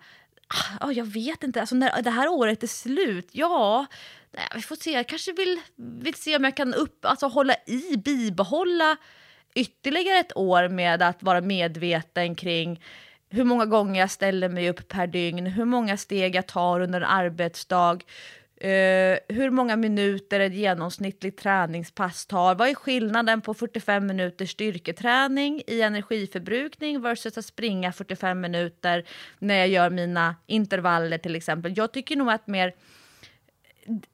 S2: ah, jag vet inte, alltså när det här året är slut, ja, nej, vi får se, jag kanske vill, vill se om jag kan upp, alltså hålla i, bibehålla ytterligare ett år med att vara medveten kring hur många gånger jag ställer mig upp per dygn, hur många steg jag tar under en arbetsdag, Uh, hur många minuter ett genomsnittligt träningspass tar? Vad är skillnaden på 45 minuters styrketräning i energiförbrukning versus att springa 45 minuter när jag gör mina intervaller till exempel? Jag tycker nog att mer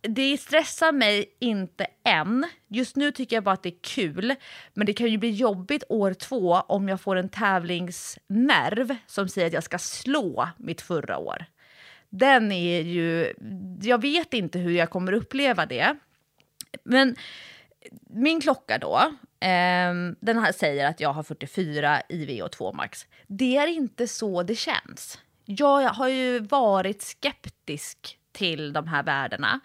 S2: det stressar mig inte än. Just nu tycker jag bara att det är kul. Men det kan ju bli jobbigt år två om jag får en tävlingsnerv som säger att jag ska slå mitt förra år den är ju... Jag vet inte hur jag kommer uppleva det. Men min klocka då, eh, den här säger att jag har 44 i VO2 max. Det är inte så det känns. Jag har ju varit skeptisk till de här värdena.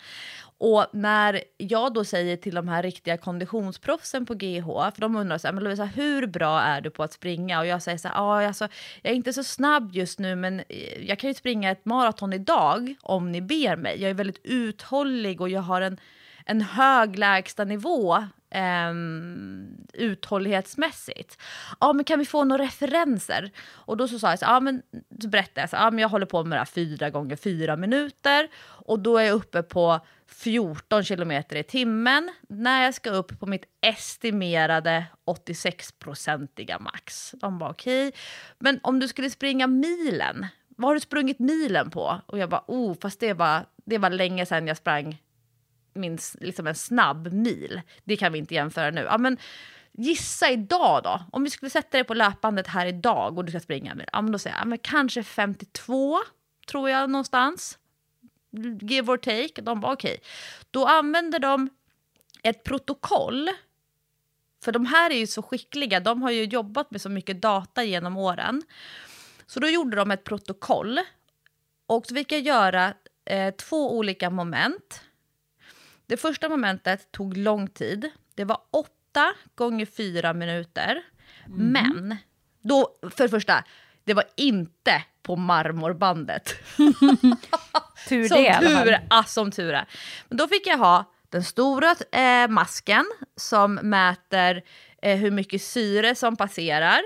S2: Och när jag då säger till de här riktiga konditionsproffsen på GH, för de undrar så här, men Lovisa, hur bra är du på att springa? Och jag säger så här, ah, alltså, jag är inte så snabb just nu, men eh, jag kan ju springa ett maraton idag om ni ber mig. Jag är väldigt uthållig och jag har en, en hög lägstanivå Um, ehm, uthållighetsmässigt. Ja, men kan vi få några referenser? Och då så sa jag så, ja, men så berättade jag så, ja, men jag håller på med det här fyra gånger fyra minuter och då är jag uppe på 14 kilometer i timmen när jag ska upp på mitt estimerade 86-procentiga max. De bara okej, okay. men om du skulle springa milen, vad har du sprungit milen på? Och jag bara, oh, fast det var, det var länge sedan jag sprang min, liksom en snabb mil. Det kan vi inte jämföra nu. Ja, men gissa idag då. Om vi skulle sätta dig på löpbandet här idag och du ska springa. Ja, men då säger jag ja, men kanske 52 tror jag någonstans. Give or take. De bara okej. Okay. Då använder de ett protokoll. För de här är ju så skickliga. De har ju jobbat med så mycket data genom åren. Så då gjorde de ett protokoll. Och så fick jag göra eh, två olika moment. Det första momentet tog lång tid. Det var åtta gånger fyra minuter. Mm. Men, då, för det första, det var inte på marmorbandet. [laughs]
S1: tur
S2: som
S1: det
S2: tur, ah, som tur är. Men då fick jag ha den stora eh, masken som mäter eh, hur mycket syre som passerar.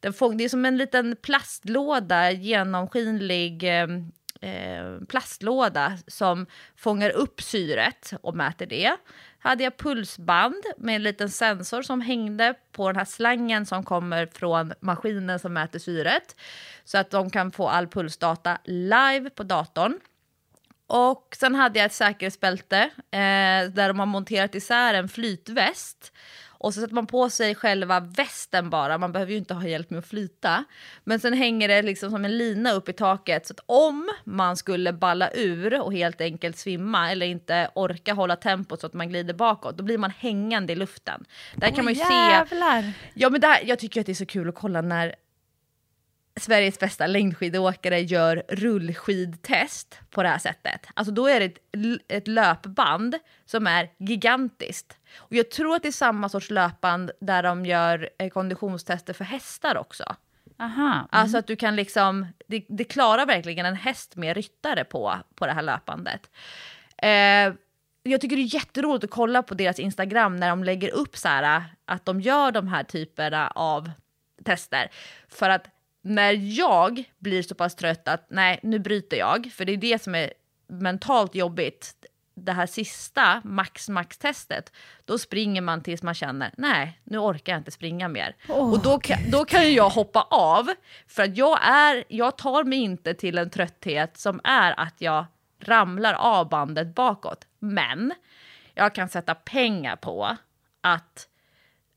S2: Den fång, det är som en liten plastlåda, genomskinlig eh, eh, plastlåda som fångar upp syret och mäter det. Hade jag pulsband med en liten sensor som hängde på den här slangen som kommer från maskinen som mäter syret. Så att de kan få all pulsdata live på datorn. Och sen hade jag ett säkerhetsbälte eh, där de har monterat isär en flytväst och så sätter man på sig själva västen bara, man behöver ju inte ha hjälp med att flyta. Men sen hänger det liksom som en lina upp i taket så att om man skulle balla ur och helt enkelt svimma eller inte orka hålla tempot så att man glider bakåt, då blir man hängande i luften. Där kan oh, man ju
S1: jävlar.
S2: se... Ja men där, jag tycker att det är så kul att kolla när Sveriges bästa längdskidåkare gör rullskidtest på det här sättet. Alltså då är det ett, ett löpband som är gigantiskt. Och jag tror att det är samma sorts löpband där de gör eh, konditionstester för hästar också.
S1: Aha. Mm.
S2: Alltså att du kan liksom, det, det, klarar verkligen en häst med ryttare på, på det här löpbandet. Eh, jag tycker det är jätteroligt att kolla på deras Instagram när de lägger upp så här att de gör de här typerna av tester. För att när jag blir så pass trött att nej, nu bryter jag, för det är det som är mentalt jobbigt, det här sista max-max-testet, då springer man tills man känner nej, nu orkar jag inte springa mer. Oh, och då kan, då kan jag hoppa av, för att jag, är, jag tar mig inte till en trötthet som är att jag ramlar av bandet bakåt. Men jag kan sätta pengar på att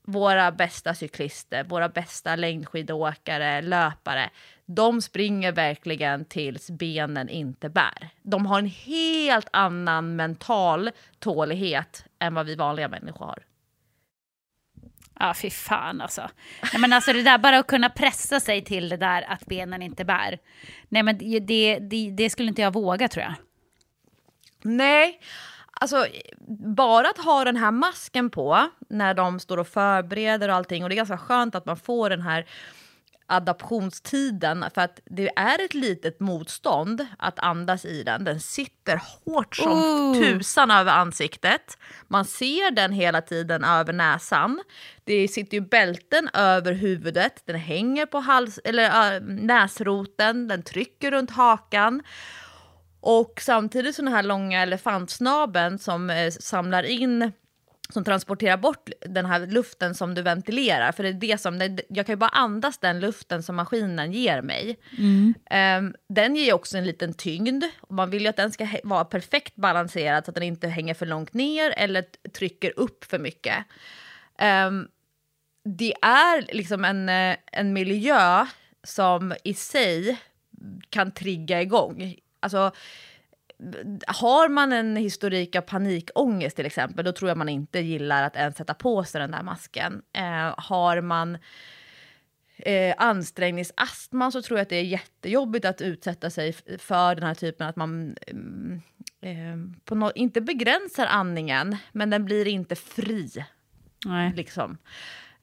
S2: våra bästa cyklister, våra bästa längdskidåkare, löpare, de springer verkligen tills benen inte bär. De har en helt annan mental tålighet än vad vi vanliga människor har.
S1: Ja, fy fan alltså. Nej, men alltså det där bara att kunna pressa sig till det där att benen inte bär. Nej, men det, det, det skulle inte jag våga tror jag.
S2: Nej, Alltså, bara att ha den här masken på när de står och förbereder och allting, och det är ganska skönt att man får den här adaptionstiden för att det är ett litet motstånd att andas i den. Den sitter hårt som oh. tusan över ansiktet. Man ser den hela tiden över näsan. Det sitter ju bälten över huvudet, den hänger på hals, eller, äh, näsroten, den trycker runt hakan. Och samtidigt så den här långa elefantsnabeln som eh, samlar in som transporterar bort den här luften som du ventilerar. För det är det som, det, jag kan ju bara andas den luften som maskinen ger mig. Mm. Um, den ger också en liten tyngd. Man vill ju att den ska vara perfekt balanserad så att den inte hänger för långt ner eller trycker upp för mycket. Um, det är liksom en, eh, en miljö som i sig kan trigga igång Alltså, har man en historik av panikångest till exempel, då tror jag man inte gillar att ens sätta på sig den där masken. Eh, har man eh, ansträngningsastma så tror jag att det är jättejobbigt att utsätta sig för den här typen att man mm, eh, på no inte begränsar andningen, men den blir inte fri.
S1: Nej.
S2: Liksom.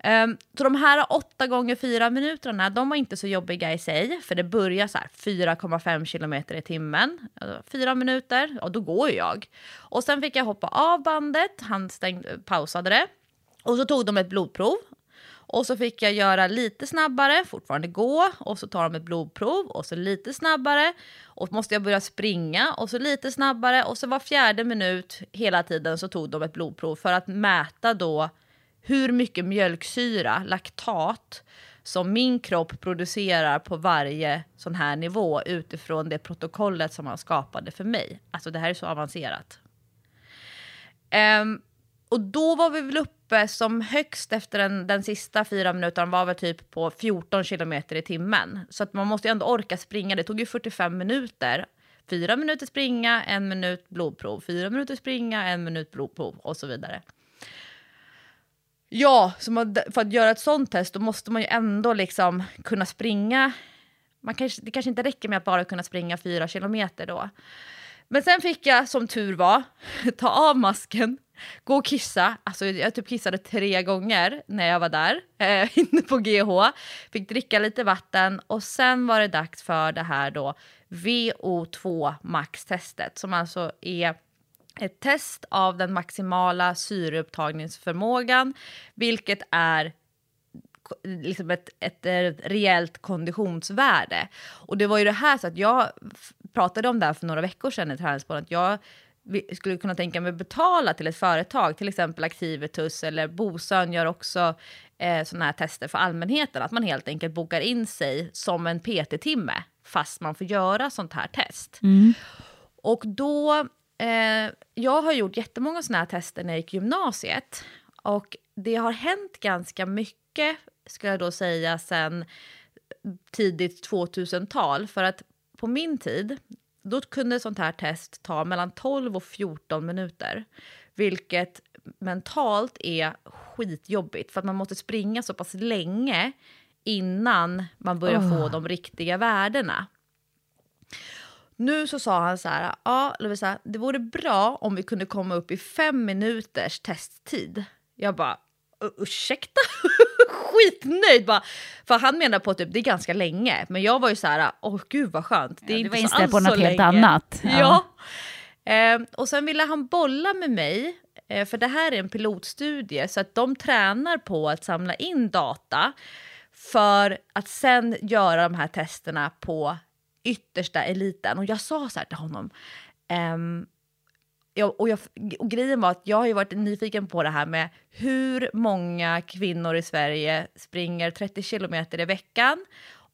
S2: Um, så de här 8 gånger 4 minuterna, de var inte så jobbiga i sig, för det börjar så här 4,5 kilometer i timmen. Alltså, fyra minuter, och då går ju jag. Och sen fick jag hoppa av bandet, han stängde, pausade det. Och så tog de ett blodprov. Och så fick jag göra lite snabbare, fortfarande gå, och så tar de ett blodprov, och så lite snabbare. Och måste jag börja springa, och så lite snabbare. Och så var fjärde minut hela tiden så tog de ett blodprov för att mäta då hur mycket mjölksyra, laktat, som min kropp producerar på varje sån här nivå utifrån det protokollet som man skapade för mig. Alltså det här är så avancerat. Um, och då var vi väl uppe som högst efter den, den sista fyra minuterna var väl typ på 14 kilometer i timmen. Så att man måste ju ändå orka springa. Det tog ju 45 minuter. Fyra minuter springa, en minut blodprov. Fyra minuter springa, en minut blodprov och så vidare. Ja, så man, för att göra ett sånt test då måste man ju ändå liksom kunna springa. Man kanske, det kanske inte räcker med att bara kunna springa fyra kilometer då. Men sen fick jag, som tur var, [laughs] ta av masken, gå och kissa. Alltså jag typ kissade tre gånger när jag var där, [laughs] eh, inne på GH. Fick dricka lite vatten och sen var det dags för det här då VO2 max-testet som alltså är ett test av den maximala syreupptagningsförmågan, vilket är liksom ett, ett, ett reellt konditionsvärde. Och det var ju det här så att jag pratade om det här för några veckor sedan i Träningspodden, att jag skulle kunna tänka mig betala till ett företag, till exempel Activitus eller Bosön gör också eh, sådana här tester för allmänheten, att man helt enkelt bokar in sig som en PT-timme fast man får göra sånt här test.
S1: Mm.
S2: Och då, eh, jag har gjort jättemånga sådana här tester när jag gick gymnasiet och det har hänt ganska mycket, ska jag då säga, sen tidigt 2000-tal. För att på min tid, då kunde sånt här test ta mellan 12 och 14 minuter. Vilket mentalt är skitjobbigt, för att man måste springa så pass länge innan man börjar
S1: Oh.
S2: få de riktiga värdena. Nu så sa han så här, ja Lovisa, det vore bra om vi kunde komma upp i fem minuters testtid. Jag bara, "U- ursäkta? [laughs] Skitnöjd bara. För han menar på typ det är ganska länge. Men jag var ju så här, åh gud vad skönt. Det är
S1: Ja,
S2: inte
S1: var inställd
S2: alls
S1: på något helt annat. Ja.
S2: Ja. Ehm, och sen ville han bolla med mig, eh, för det här är en pilotstudie, så att de tränar på att samla in data för att sen göra de här testerna på yttersta eliten. Och jag sa så här till honom, ehm, jag, och, jag, och grejen var att jag har ju varit nyfiken på det här med hur många kvinnor i Sverige springer 30 kilometer i veckan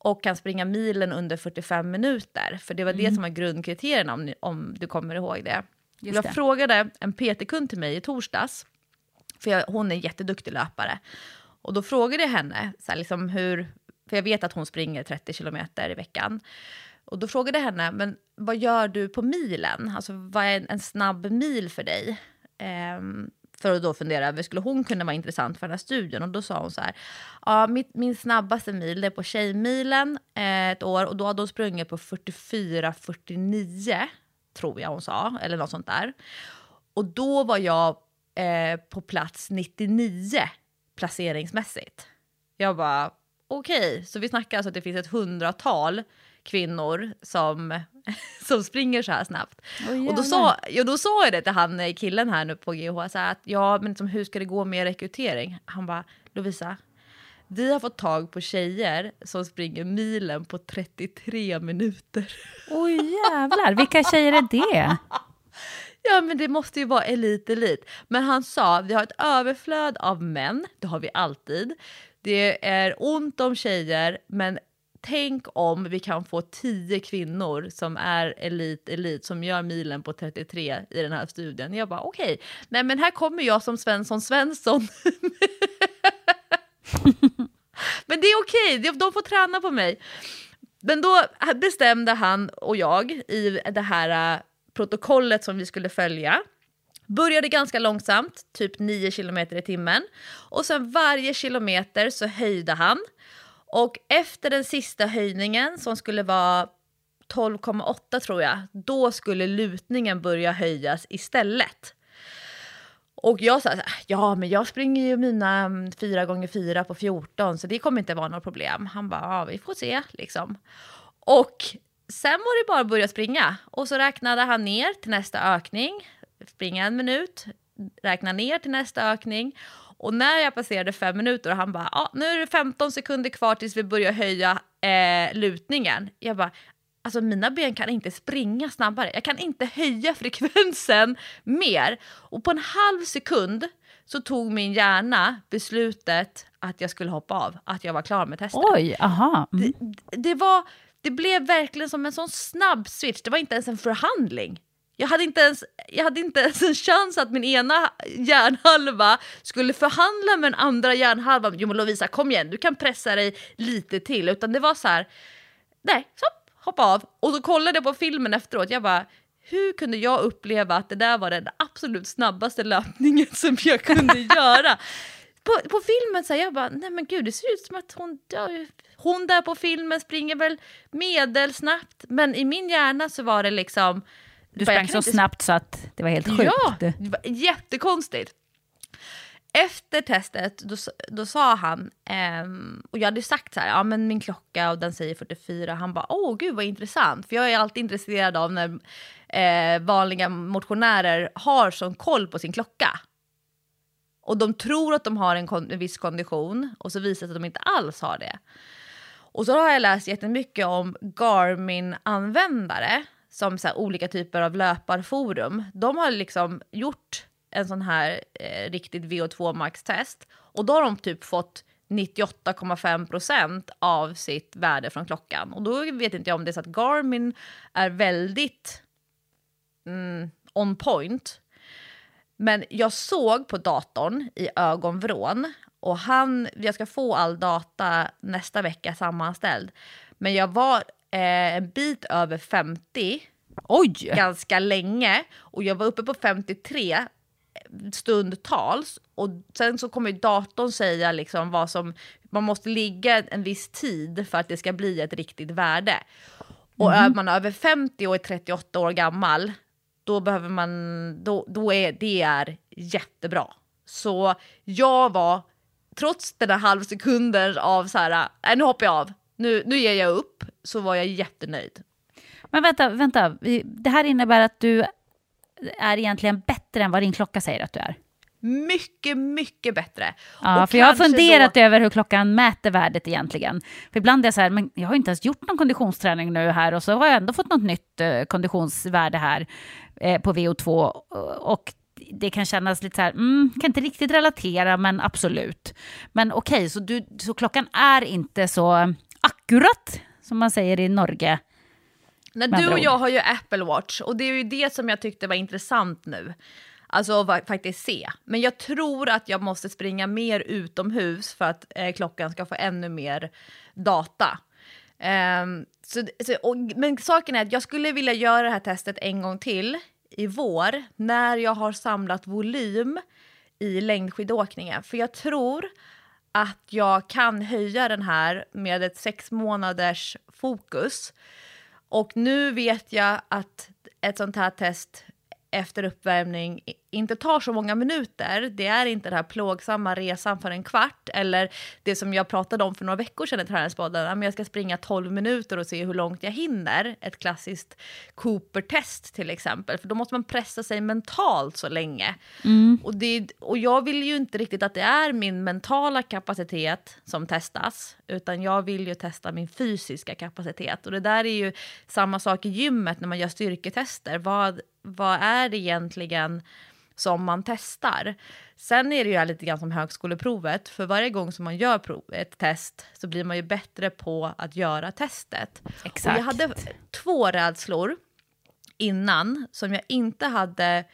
S2: och kan springa milen under 45 minuter. För det var det som var grundkriterierna om, om du kommer ihåg det.
S1: Just
S2: jag
S1: det.
S2: frågade en PT-kund till mig i torsdags, för jag, hon är en jätteduktig löpare. Och då frågade jag henne, så här, liksom hur, för jag vet att hon springer 30 kilometer i veckan. Och då frågade jag henne, men vad gör du på milen? Alltså vad är en, en snabb mil för dig? Ehm, för att då fundera över, skulle hon kunna vara intressant för den här studien? Och då sa hon så här, ja mitt, min snabbaste mil det är på Tjejmilen eh, ett år och då hade hon sprungit på 44-49 tror jag hon sa, eller något sånt där. Och då var jag eh, på plats 99 placeringsmässigt. Jag bara, okej, så vi snackar alltså att det finns ett hundratal kvinnor som, [laughs] som springer så här snabbt.
S1: Oj,
S2: och då sa, ja, då sa jag det till han eh, killen här nu på GH, så här att ja, men liksom, hur ska det gå med rekrytering? Han bara, Lovisa, vi har fått tag på tjejer som springer milen på 33 minuter. [laughs]
S1: Oj jävlar, vilka tjejer är det?
S2: Ja, men det måste ju vara elit, elit. Men han sa, vi har ett överflöd av män, det har vi alltid. Det är ont om tjejer, men tänk om vi kan få tio kvinnor som är elit, elit, som gör milen på 33 i den här studien. Jag bara okej, nej men här kommer jag som Svensson Svensson. [laughs] men det är okej, de- de får träna på mig. Men då bestämde han och jag i det här äh, protokollet som vi skulle följa. Började ganska långsamt, typ 9 kilometer i timmen. Och sen varje kilometer så höjde han. Och efter den sista höjningen som skulle vara 12,8 tror jag, då skulle lutningen börja höjas istället. Och jag sa så här, ja men jag springer ju mina mm, 4 gånger 4 på 14 så det kommer inte vara något problem. Han bara, ja vi får se liksom. Och sen var det bara att börja springa. Och så räknade han ner till nästa ökning, springa en minut, räkna ner till nästa ökning. Och när jag passerade fem minuter och han bara, ja nu är det 15 sekunder kvar tills vi börjar höja eh, lutningen. Jag bara, alltså mina ben kan inte springa snabbare. Jag kan inte höja [laughs] frekvensen mer. Och på en halv sekund så tog min hjärna beslutet att jag skulle hoppa av, att jag var klar med testet.
S1: Oj, aha. Mm.
S2: Det, det, var, det blev verkligen som en sån snabb switch. Det var inte ens en förhandling. Jag hade, inte ens, jag hade inte ens en chans att min ena hjärnhalva skulle förhandla med den andra hjärnhalvan. Jo men Lovisa kom igen, du kan pressa dig lite till. Utan det var så här, nej, så, hoppa av. Och så kollade jag på filmen efteråt, jag bara, hur kunde jag uppleva att det där var den absolut snabbaste löpningen som jag kunde [laughs] göra? På, på filmen så här, jag bara, nej men gud det ser ut som att hon dör. Hon där på filmen springer väl medelsnabbt, men i min hjärna så var det liksom...
S1: Du sprang så
S2: inte-
S1: snabbt så att det var helt sjukt.
S2: Ja, det var jättekonstigt. Efter testet då, då sa han, ehm, och jag hade sagt så här, ja men min klocka och den säger 44. Han bara, åh gud vad intressant. För jag är alltid intresserad av när eh, vanliga motionärer har sån koll på sin klocka. Och de tror att de har en, en viss kondition och så visar det sig att de inte alls har det. Och så har jag läst jättemycket om Garmin-användare som så här, olika typer av löparforum. De har liksom gjort en sån här eh, riktigt VO2 max-test och då har de typ fått 98,5 procent av sitt värde från klockan. Och då vet inte jag om det är så att Garmin är väldigt mm, on point. Men jag såg på datorn i ögonvrån och han, jag ska få all data nästa vecka sammanställd. Men jag var eh, en bit över 50
S1: Oj!
S2: ganska länge och jag var uppe på 53 stundtals och sen så kommer ju datorn säga liksom vad som, man måste ligga en viss tid för att det ska bli ett riktigt värde. Och är man över 50 och är 38 år gammal, då behöver man, då, då är det är jättebra. Så jag var, trots den där halvsekunden av så här, äh, nu hoppar jag av, nu, nu ger jag upp, så var jag jättenöjd.
S1: Men vänta, vänta. Det här innebär att du är egentligen bättre än vad din klocka säger att du är.
S2: Mycket, mycket bättre.
S1: Ja,
S2: Och
S1: för jag har funderat
S2: då-
S1: över hur klockan mäter värdet egentligen. För ibland är jag så här, men jag har inte ens gjort någon konditionsträning nu här och så har jag ändå fått något nytt eh, konditionsvärde här eh, på VO2 och det kan kännas lite så här, mm, kan inte riktigt relatera men absolut. Men okej, så, du, så klockan är inte så akkurat som man säger i Norge.
S2: Nej, du och jag har ju Apple Watch och det är ju det som jag tyckte var intressant nu. Alltså faktiskt se. Men jag tror att jag måste springa mer utomhus för att eh, klockan ska få ännu mer data. Ehm, så, så, och, men saken är att jag skulle vilja göra det här testet en gång till i vår när jag har samlat volym i längdskidåkningen. För jag tror att jag kan höja den här med ett sex månaders fokus. Och nu vet jag att ett sånt här test efter uppvärmning inte tar så många minuter. Det är inte den här plågsamma resan för en kvart eller det som jag pratade om för några veckor sedan i men Jag ska springa 12 minuter och se hur långt jag hinner. Ett klassiskt Cooper-test till exempel. För då måste man pressa sig mentalt så länge. Och, det, och jag vill ju inte riktigt att det är min mentala kapacitet som testas, utan jag vill ju testa min fysiska kapacitet. Och det där är ju samma sak i gymmet när man gör styrketester. Vad, vad är det egentligen som man testar? Sen är det ju lite grann som högskoleprovet, för varje gång som man gör prov, ett test så blir man ju bättre på att göra testet.
S1: Exakt.
S2: Och jag hade två rädslor innan som jag inte hade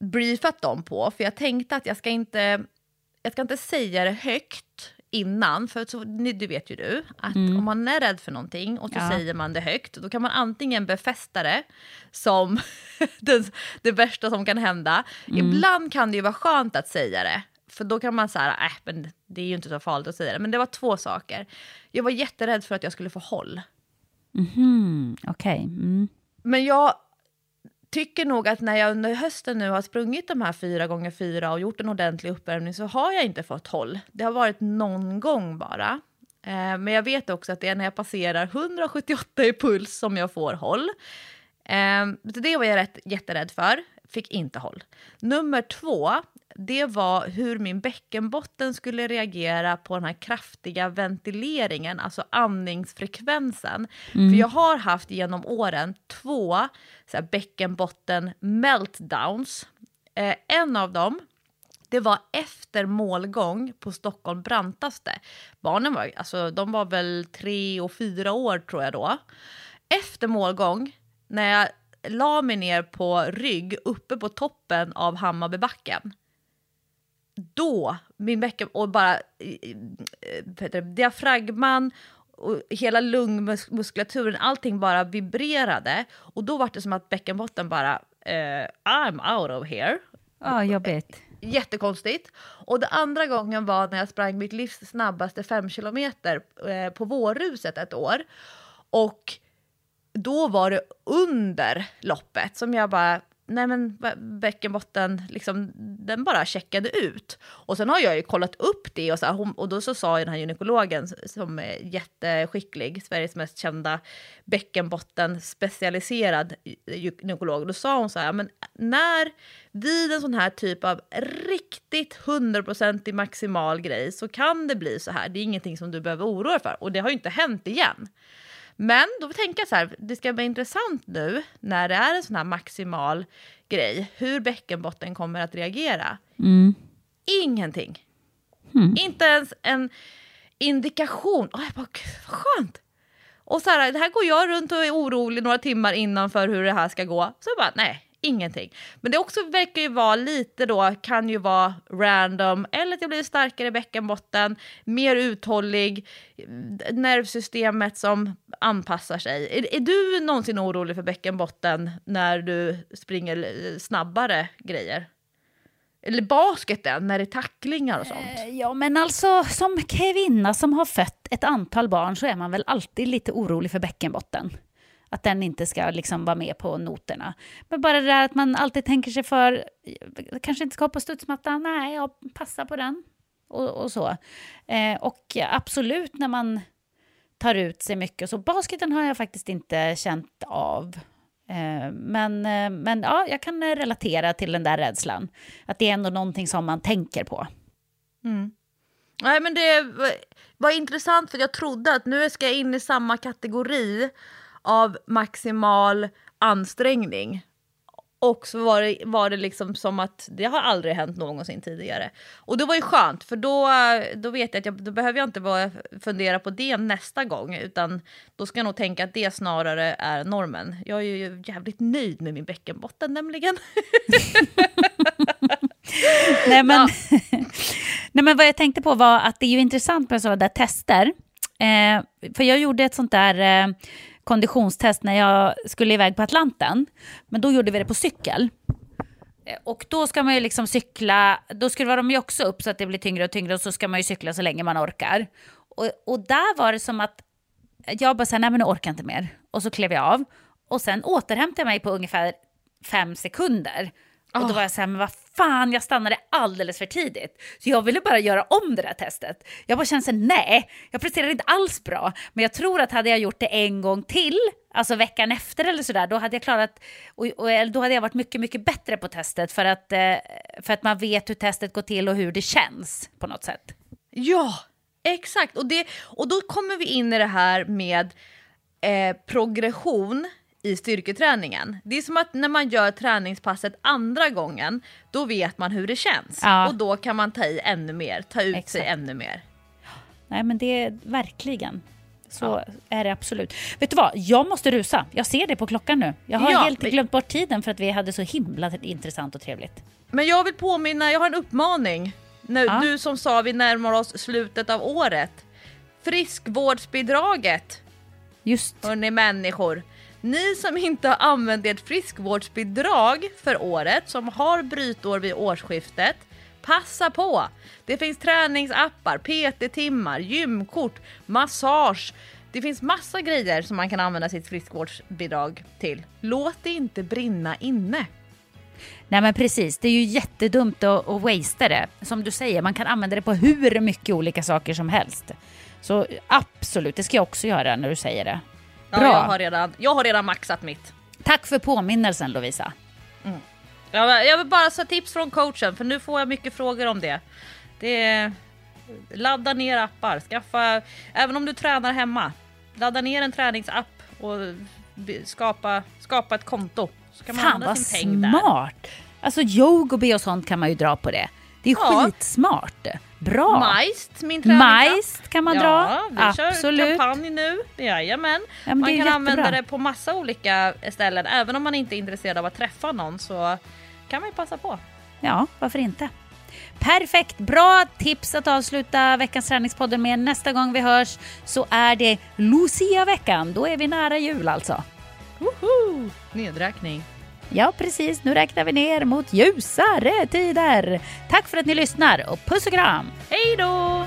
S2: briefat dem på. För jag tänkte att jag ska inte, jag ska inte säga det högt innan. För så, du vet ju du, att om man är rädd för någonting och så
S1: Ja.
S2: säger man det högt, då kan man antingen befästa det som [laughs] det, det värsta som kan hända. Ibland kan det ju vara skönt att säga det. För då kan man säga, äh, men det är ju inte så farligt att säga det. Men det var två saker. Jag var jätterädd för att jag skulle få håll.
S1: Mhm, Okej. Mm.
S2: Men jag tycker nog att när jag under hösten nu har sprungit de här fyra gånger fyra och gjort en ordentlig uppvärmning så har jag inte fått håll. Det har varit någon gång bara. Eh, men jag vet också att det är när jag passerar 178 i puls som jag får håll. Eh, det var jag rätt, jätterädd för. Fick inte håll. Nummer två, det var hur min bäckenbotten skulle reagera på den här kraftiga ventileringen, alltså andningsfrekvensen. För jag har haft genom åren två så här, bäckenbotten meltdowns. Eh, en av dem det var efter målgång på Stockholm brantaste. Barnen var, alltså, de var väl tre och fyra år tror jag då. Efter målgång, när jag la mig ner på rygg uppe på toppen av Hammarbybacken. Då, min bäcken och bara det, diafragman och hela lungmuskulaturen, allting bara vibrerade. Och då var det som att bäckenbotten bara, uh, I'm out of here.
S1: Ja, jobbigt.
S2: Jättekonstigt. Och det andra gången var när jag sprang mitt livs snabbaste fem kilometer eh, på vårruset ett år. Och då var det under loppet som jag bara, nej men bäckenbotten, liksom, den bara checkade ut. Och sen har jag ju kollat upp det och, så här, och då så sa ju den här gynekologen som är jätteskicklig, Sveriges mest kända bäckenbotten specialiserad gynekolog, då sa hon så här, men när vid en sån här typ av riktigt hundraprocentig maximal grej så kan det bli så här. Det är ingenting som du behöver oroa dig för och det har ju inte hänt igen. Men då tänker jag så här, det ska bli intressant nu när det är en sån här maximal grej, hur bäckenbotten kommer att reagera.
S1: Mm.
S2: Ingenting.
S1: Mm.
S2: Inte ens en indikation. Oh, jag bara, vad skönt! Och så här, det här går jag runt och är orolig några timmar innan för hur det här ska gå. Så jag bara, nej, ingenting. Men det också verkar ju vara lite då, kan ju vara random, eller att jag blir starkare i bäckenbotten, mer uthållig, nervsystemet som anpassar sig. Är, är du någonsin orolig för bäckenbotten när du springer snabbare grejer? Eller basketen, när det är tacklingar och sånt?
S1: Eh, ja, men alltså som kvinna som har fött ett antal barn så är man väl alltid lite orolig för bäckenbotten att den inte ska liksom vara med på noterna. Men bara det där att man alltid tänker sig för, kanske inte ska hoppa studsmatta, nej, jag passar på den. Och, och så. Eh, och absolut när man tar ut sig mycket. Så basketen har jag faktiskt inte känt av. Eh, men, eh, men ja, jag kan eh, relatera till den där rädslan. Att det är ändå någonting som man tänker på.
S2: Mm. Nej, men det var intressant för jag trodde att nu ska jag in i samma kategori av maximal ansträngning. Och så var det, var det liksom som att det har aldrig hänt någonsin tidigare. Och det var ju skönt för då, då vet jag att jag, då behöver jag inte bara fundera på det nästa gång utan då ska jag nog tänka att det snarare är normen. Jag är ju jävligt nöjd med min bäckenbotten nämligen. [laughs]
S1: Nej, men, ja. Nej men vad jag tänkte på var att det är ju intressant med sådana där tester. Eh, för jag gjorde ett sånt där eh, konditionstest när jag skulle iväg på Atlanten. Men då gjorde vi det på cykel. Eh, och då ska man ju liksom cykla, då skruvar de ju också upp så att det blir tyngre och tyngre och så ska man ju cykla så länge man orkar. Och, och där var det som att jag bara sa nej men nu orkar jag inte mer. Och så klev jag av. Och sen återhämtade jag mig på ungefär fem sekunder. Och då var jag så här, men vad fan, jag stannade alldeles för tidigt. Så jag ville bara göra om det där testet. Jag bara kände så nej, jag presterade inte alls bra. Men jag tror att hade jag gjort det en gång till, alltså veckan efter eller sådär, då hade jag klarat, och, och, då hade jag varit mycket, mycket bättre på testet för att, eh, för att man vet hur testet går till och hur det känns på något sätt.
S2: Ja, exakt. Och, det, och då kommer vi in i det här med eh, progression i styrketräningen. Det är som att när man gör träningspasset andra gången, då vet man hur det känns. Ja. Och då kan man ta i ännu mer, ta ut Exakt. sig ännu mer.
S1: Nej men det är verkligen. Så ja. är det absolut. Vet du vad, jag måste rusa. Jag ser det på klockan nu. Jag har ja, helt men... glömt bort tiden för att vi hade så himla intressant och trevligt.
S2: Men jag vill påminna, jag har en uppmaning. Nu, ja. Du som sa vi närmar oss slutet av året. Friskvårdsbidraget.
S1: Just.
S2: Hörni människor. Ni som inte har använt ert friskvårdsbidrag för året, som har brytår vid årsskiftet, passa på! Det finns träningsappar, PT-timmar, gymkort, massage. Det finns massa grejer som man kan använda sitt friskvårdsbidrag till. Låt det inte brinna inne.
S1: Nej men precis, det är ju jättedumt att, att wastea det. Som du säger, man kan använda det på hur mycket olika saker som helst. Så absolut, det ska jag också göra när du säger det.
S2: Bra. Ja, jag, har redan, jag har redan maxat mitt.
S1: Tack för påminnelsen Lovisa.
S2: Mm. Jag, jag vill bara säga tips från coachen för nu får jag mycket frågor om det. det ladda ner appar, skaffa, även om du tränar hemma, ladda ner en träningsapp och skapa, skapa ett konto. Så kan man
S1: Fan vad smart! Där. Alltså Yogobi och sånt kan man ju dra på det. Det är ja. skitsmart. Bra.
S2: Majst, min träningsapp.
S1: Majst kan man
S2: ja,
S1: dra.
S2: vi
S1: Absolut.
S2: kör kampanj nu. Jajamän.
S1: Ja, men
S2: man kan använda
S1: jättebra.
S2: det på massa olika ställen. Även om man inte är intresserad av att träffa någon så kan man ju passa på.
S1: Ja, varför inte? Perfekt, bra tips att avsluta veckans träningspodden med. Nästa gång vi hörs så är det Lucia-veckan. Då är vi nära jul alltså.
S2: Woho! Nedräkning.
S1: Ja, precis. Nu räknar vi ner mot ljusare tider. Tack för att ni lyssnar och puss och kram!
S2: Hej då!